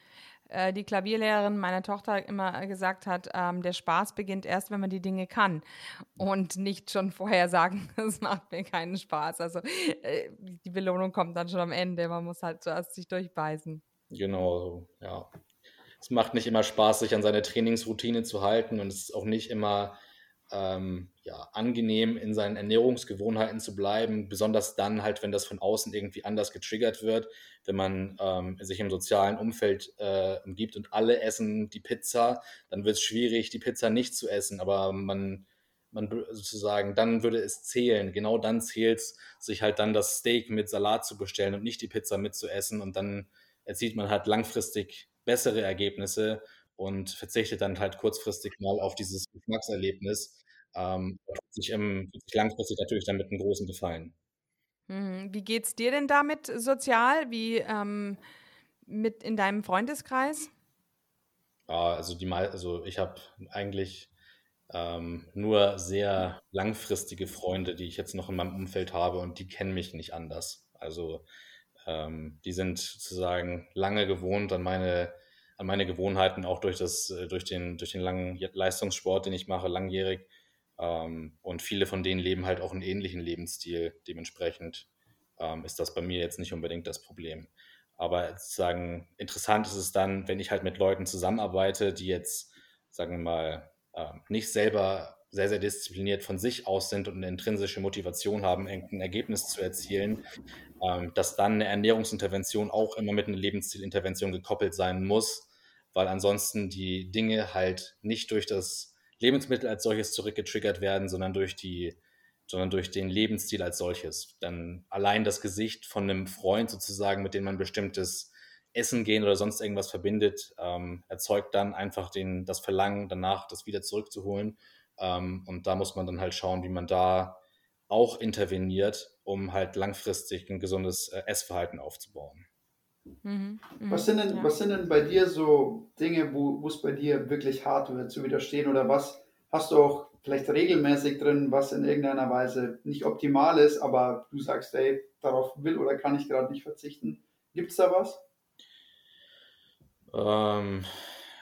äh, die Klavierlehrerin meiner Tochter immer gesagt hat, ähm, der Spaß beginnt erst, wenn man die Dinge kann und nicht schon vorher sagen, es macht mir keinen Spaß. Also äh, die Belohnung kommt dann schon am Ende. Man muss halt zuerst sich durchbeißen. Genau, ja. Es macht nicht immer Spaß, sich an seine Trainingsroutine zu halten und es ist auch nicht immer ähm, ja, angenehm in seinen Ernährungsgewohnheiten zu bleiben, besonders dann halt, wenn das von außen irgendwie anders getriggert wird, wenn man ähm, sich im sozialen Umfeld äh, umgibt und alle essen die Pizza, dann wird es schwierig, die Pizza nicht zu essen, aber man, man sozusagen, dann würde es zählen, genau dann zählt es, sich halt dann das Steak mit Salat zu bestellen und nicht die Pizza mitzuessen. Und dann erzielt man halt langfristig bessere Ergebnisse und verzichtet dann halt kurzfristig mal auf dieses Geschmackserlebnis. Ähm, tut sich, im, tut sich langfristig natürlich damit einen großen Gefallen. Mhm. Wie geht's dir denn damit sozial? Wie ähm, mit in deinem Freundeskreis? Ja, also die also ich habe eigentlich ähm, nur sehr langfristige Freunde, die ich jetzt noch in meinem Umfeld habe und die kennen mich nicht anders. Also ähm, die sind sozusagen lange gewohnt an meine an meine Gewohnheiten, auch durch, das, äh, durch, den, durch den langen Leistungssport, den ich mache, langjährig. Ähm, und viele von denen leben halt auch einen ähnlichen Lebensstil. Dementsprechend ähm, ist das bei mir jetzt nicht unbedingt das Problem. Aber sozusagen interessant ist es dann, wenn ich halt mit Leuten zusammenarbeite, die jetzt, sagen wir mal, äh, nicht selber sehr, sehr diszipliniert von sich aus sind und eine intrinsische Motivation haben, irgendein Ergebnis zu erzielen, ähm, dass dann eine Ernährungsintervention auch immer mit einer Lebensstilintervention gekoppelt sein muss, weil ansonsten die Dinge halt nicht durch das Lebensmittel als solches zurückgetriggert werden, sondern durch die sondern durch den Lebensstil als solches. Dann allein das Gesicht von einem Freund sozusagen, mit dem man bestimmtes Essen gehen oder sonst irgendwas verbindet, ähm, erzeugt dann einfach den, das Verlangen danach, das wieder zurückzuholen. Ähm, und da muss man dann halt schauen, wie man da auch interveniert, um halt langfristig ein gesundes äh, Essverhalten aufzubauen. Mhm, mhm, was, sind denn, ja. was sind denn bei dir so Dinge, wo es bei dir wirklich hart wird zu widerstehen oder was hast du auch vielleicht regelmäßig drin, was in irgendeiner Weise nicht optimal ist, aber du sagst, ey, darauf will oder kann ich gerade nicht verzichten. Gibt es da was? Ähm,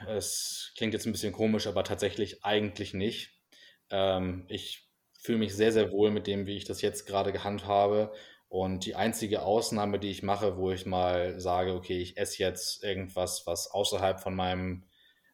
es klingt jetzt ein bisschen komisch, aber tatsächlich eigentlich nicht. Ähm, ich fühle mich sehr, sehr wohl mit dem, wie ich das jetzt gerade gehandhabe und die einzige Ausnahme, die ich mache, wo ich mal sage, okay, ich esse jetzt irgendwas, was außerhalb von meinem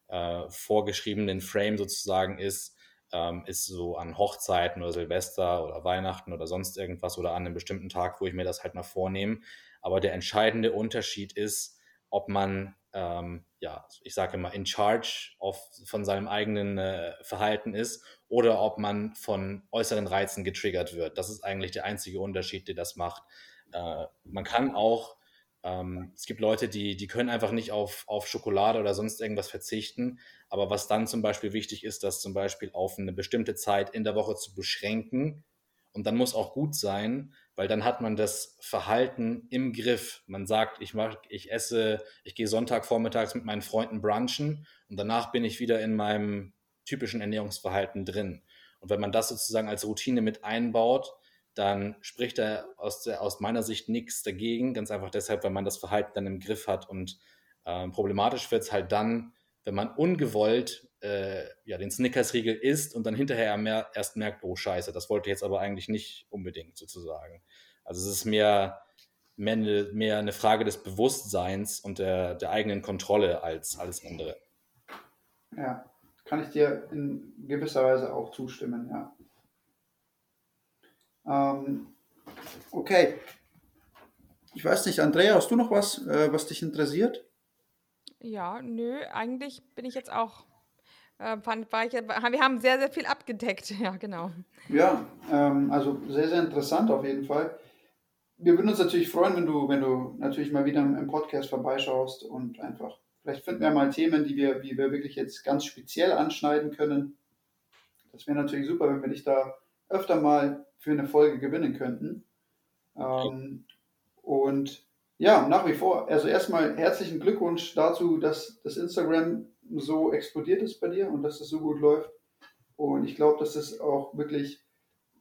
äh, vorgeschriebenen Frame sozusagen ist, ähm, ist so an Hochzeiten oder Silvester oder Weihnachten oder sonst irgendwas oder an einem bestimmten Tag, wo ich mir das halt mal vornehme. Aber der entscheidende Unterschied ist, ob man, ähm, ja, ich sage immer, in charge of, von seinem eigenen äh, Verhalten ist oder ob man von äußeren Reizen getriggert wird. Das ist eigentlich der einzige Unterschied, der das macht. Äh, man kann auch, ähm, es gibt Leute, die, die können einfach nicht auf, auf Schokolade oder sonst irgendwas verzichten. Aber was dann zum Beispiel wichtig ist, das zum Beispiel auf eine bestimmte Zeit in der Woche zu beschränken. Und dann muss auch gut sein, weil dann hat man das Verhalten im Griff. Man sagt, ich mach, ich esse, ich gehe Sonntag vormittags mit meinen Freunden brunchen und danach bin ich wieder in meinem typischen Ernährungsverhalten drin. Und wenn man das sozusagen als Routine mit einbaut, dann spricht da aus, der, aus meiner Sicht nichts dagegen. Ganz einfach deshalb, weil man das Verhalten dann im Griff hat. Und äh, problematisch wird es halt dann, wenn man ungewollt äh, ja, den Snickers-Riegel isst und dann hinterher mehr, erst merkt, oh scheiße, das wollte ich jetzt aber eigentlich nicht unbedingt sozusagen. Also es ist mehr, mehr eine, mehr eine Frage des Bewusstseins und der, der eigenen Kontrolle als alles andere. Ja, kann ich dir in gewisser Weise auch zustimmen, ja. Ähm, okay. Ich weiß nicht, Andrea, hast du noch was, äh, was dich interessiert? Ja, nö, eigentlich bin ich jetzt auch, äh, fand, war ich, wir haben sehr, sehr viel abgedeckt, ja, genau. Ja, ähm, also sehr, sehr interessant auf jeden Fall. Wir würden uns natürlich freuen, wenn du, wenn du natürlich mal wieder im Podcast vorbeischaust und einfach, vielleicht finden wir mal Themen, die wir, die wir wirklich jetzt ganz speziell anschneiden können. Das wäre natürlich super, wenn wir dich da öfter mal für eine Folge gewinnen könnten. Ähm, und ja, nach wie vor, also erstmal herzlichen Glückwunsch dazu, dass das Instagram so explodiert ist bei dir und dass das so gut läuft. Und ich glaube, dass das auch wirklich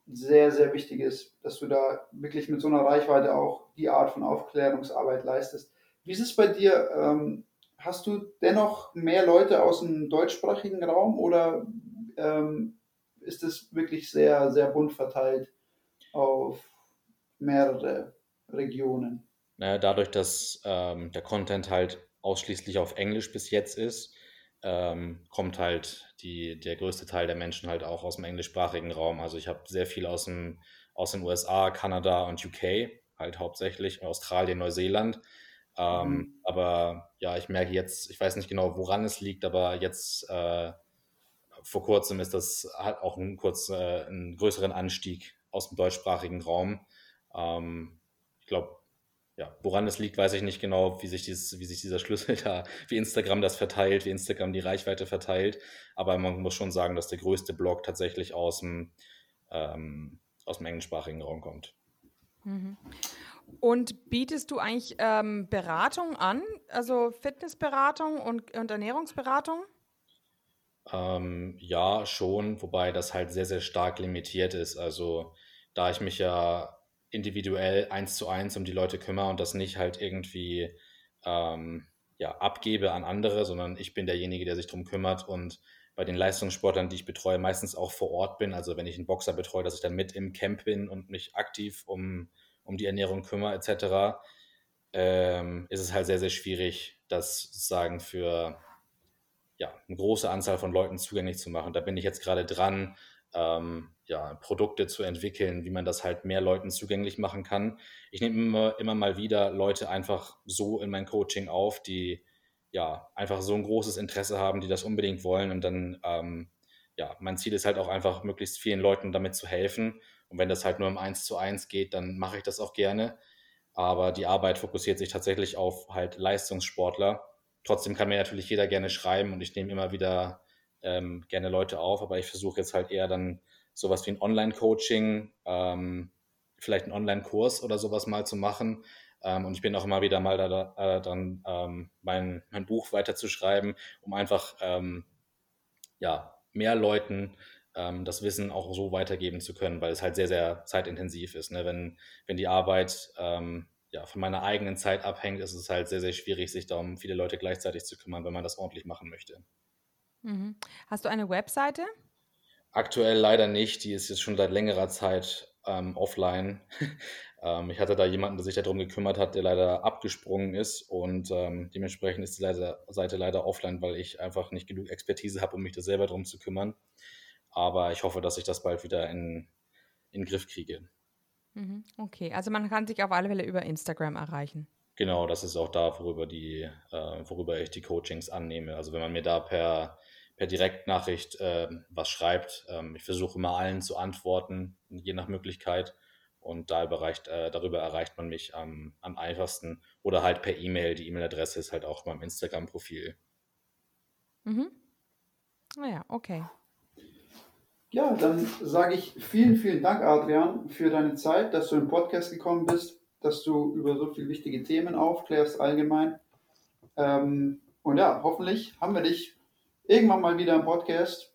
sehr, sehr wichtig ist, dass du da wirklich mit so einer Reichweite auch die Art von Aufklärungsarbeit leistest. Wie ist es bei dir? Ähm, hast du dennoch mehr Leute aus dem deutschsprachigen Raum oder ähm, ist es wirklich sehr, sehr bunt verteilt auf mehrere Regionen? Naja, dadurch, dass ähm, der Content halt ausschließlich auf Englisch bis jetzt ist, ähm, kommt halt die, der größte Teil der Menschen halt auch aus dem englischsprachigen Raum. Also ich habe sehr viel aus, dem, aus den USA, Kanada und UK, halt hauptsächlich, Australien, Neuseeland. Ähm, mhm. Aber ja, ich merke jetzt, ich weiß nicht genau, woran es liegt, aber jetzt äh, vor kurzem ist das hat auch ein, kurz, äh, einen größeren Anstieg aus dem deutschsprachigen Raum. Ähm, ich glaube, ja, woran es liegt, weiß ich nicht genau, wie sich, dieses, wie sich dieser Schlüssel da, wie Instagram das verteilt, wie Instagram die Reichweite verteilt. Aber man muss schon sagen, dass der größte Blog tatsächlich aus dem, ähm, aus dem englischsprachigen Raum kommt. Mhm. Und bietest du eigentlich ähm, Beratung an, also Fitnessberatung und, und Ernährungsberatung? Ähm, ja, schon, wobei das halt sehr, sehr stark limitiert ist. Also da ich mich ja individuell eins zu eins um die Leute kümmere und das nicht halt irgendwie ähm, ja, abgebe an andere, sondern ich bin derjenige, der sich darum kümmert und bei den Leistungssportlern, die ich betreue, meistens auch vor Ort bin. Also wenn ich einen Boxer betreue, dass ich dann mit im Camp bin und mich aktiv um, um die Ernährung kümmere etc., ähm, ist es halt sehr, sehr schwierig, das sozusagen für ja, eine große Anzahl von Leuten zugänglich zu machen. Da bin ich jetzt gerade dran, ähm, ja, Produkte zu entwickeln, wie man das halt mehr Leuten zugänglich machen kann. Ich nehme immer, immer mal wieder Leute einfach so in mein Coaching auf, die ja einfach so ein großes Interesse haben, die das unbedingt wollen. Und dann, ähm, ja, mein Ziel ist halt auch einfach, möglichst vielen Leuten damit zu helfen. Und wenn das halt nur im Eins zu eins geht, dann mache ich das auch gerne. Aber die Arbeit fokussiert sich tatsächlich auf halt Leistungssportler. Trotzdem kann mir natürlich jeder gerne schreiben und ich nehme immer wieder ähm, gerne Leute auf, aber ich versuche jetzt halt eher dann sowas wie ein Online-Coaching, ähm, vielleicht einen Online-Kurs oder sowas mal zu machen. Ähm, und ich bin auch immer wieder mal da, da, dann ähm, mein, mein Buch weiterzuschreiben, um einfach ähm, ja, mehr Leuten ähm, das Wissen auch so weitergeben zu können, weil es halt sehr, sehr zeitintensiv ist. Ne? Wenn, wenn die Arbeit ja, von meiner eigenen Zeit abhängt, ist es halt sehr, sehr schwierig, sich da um viele Leute gleichzeitig zu kümmern, wenn man das ordentlich machen möchte. Mhm. Hast du eine Webseite? Aktuell leider nicht. Die ist jetzt schon seit längerer Zeit ähm, offline. ähm, ich hatte da jemanden, der sich darum gekümmert hat, der leider abgesprungen ist und ähm, dementsprechend ist die Seite leider offline, weil ich einfach nicht genug Expertise habe, um mich da selber darum zu kümmern. Aber ich hoffe, dass ich das bald wieder in, in den Griff kriege. Mhm. Okay, also man kann sich auf alle Fälle über Instagram erreichen. Genau, das ist auch da, worüber, die, äh, worüber ich die Coachings annehme. Also wenn man mir da per per Direktnachricht äh, was schreibt. Ähm, ich versuche immer allen zu antworten, je nach Möglichkeit. Und da erreicht, äh, darüber erreicht man mich am, am einfachsten. Oder halt per E-Mail. Die E-Mail-Adresse ist halt auch beim Instagram-Profil. Mhm. Naja, okay. Ja, dann sage ich vielen, vielen Dank, Adrian, für deine Zeit, dass du im Podcast gekommen bist, dass du über so viele wichtige Themen aufklärst allgemein. Ähm, und ja, hoffentlich haben wir dich irgendwann mal wieder im Podcast.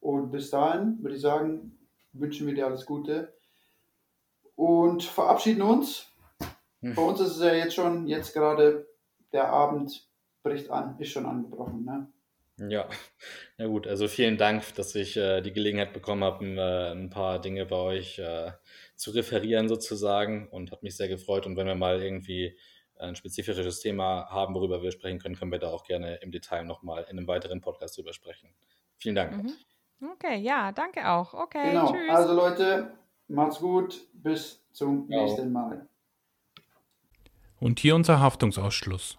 Und bis dahin würde ich sagen, wünschen wir dir alles Gute und verabschieden uns. Hm. Bei uns ist es ja jetzt schon, jetzt gerade der Abend bricht an, ist schon angebrochen. Ne? Ja, na gut, also vielen Dank, dass ich äh, die Gelegenheit bekommen habe, äh, ein paar Dinge bei euch äh, zu referieren sozusagen und hat mich sehr gefreut. Und wenn wir mal irgendwie ein spezifisches Thema haben, worüber wir sprechen können, können wir da auch gerne im Detail nochmal in einem weiteren Podcast drüber sprechen. Vielen Dank. Mhm. Okay, ja, danke auch. Okay, Genau. tschüss. Also Leute, macht's gut. Bis zum Ciao. nächsten Mal. Und hier unser Haftungsausschluss.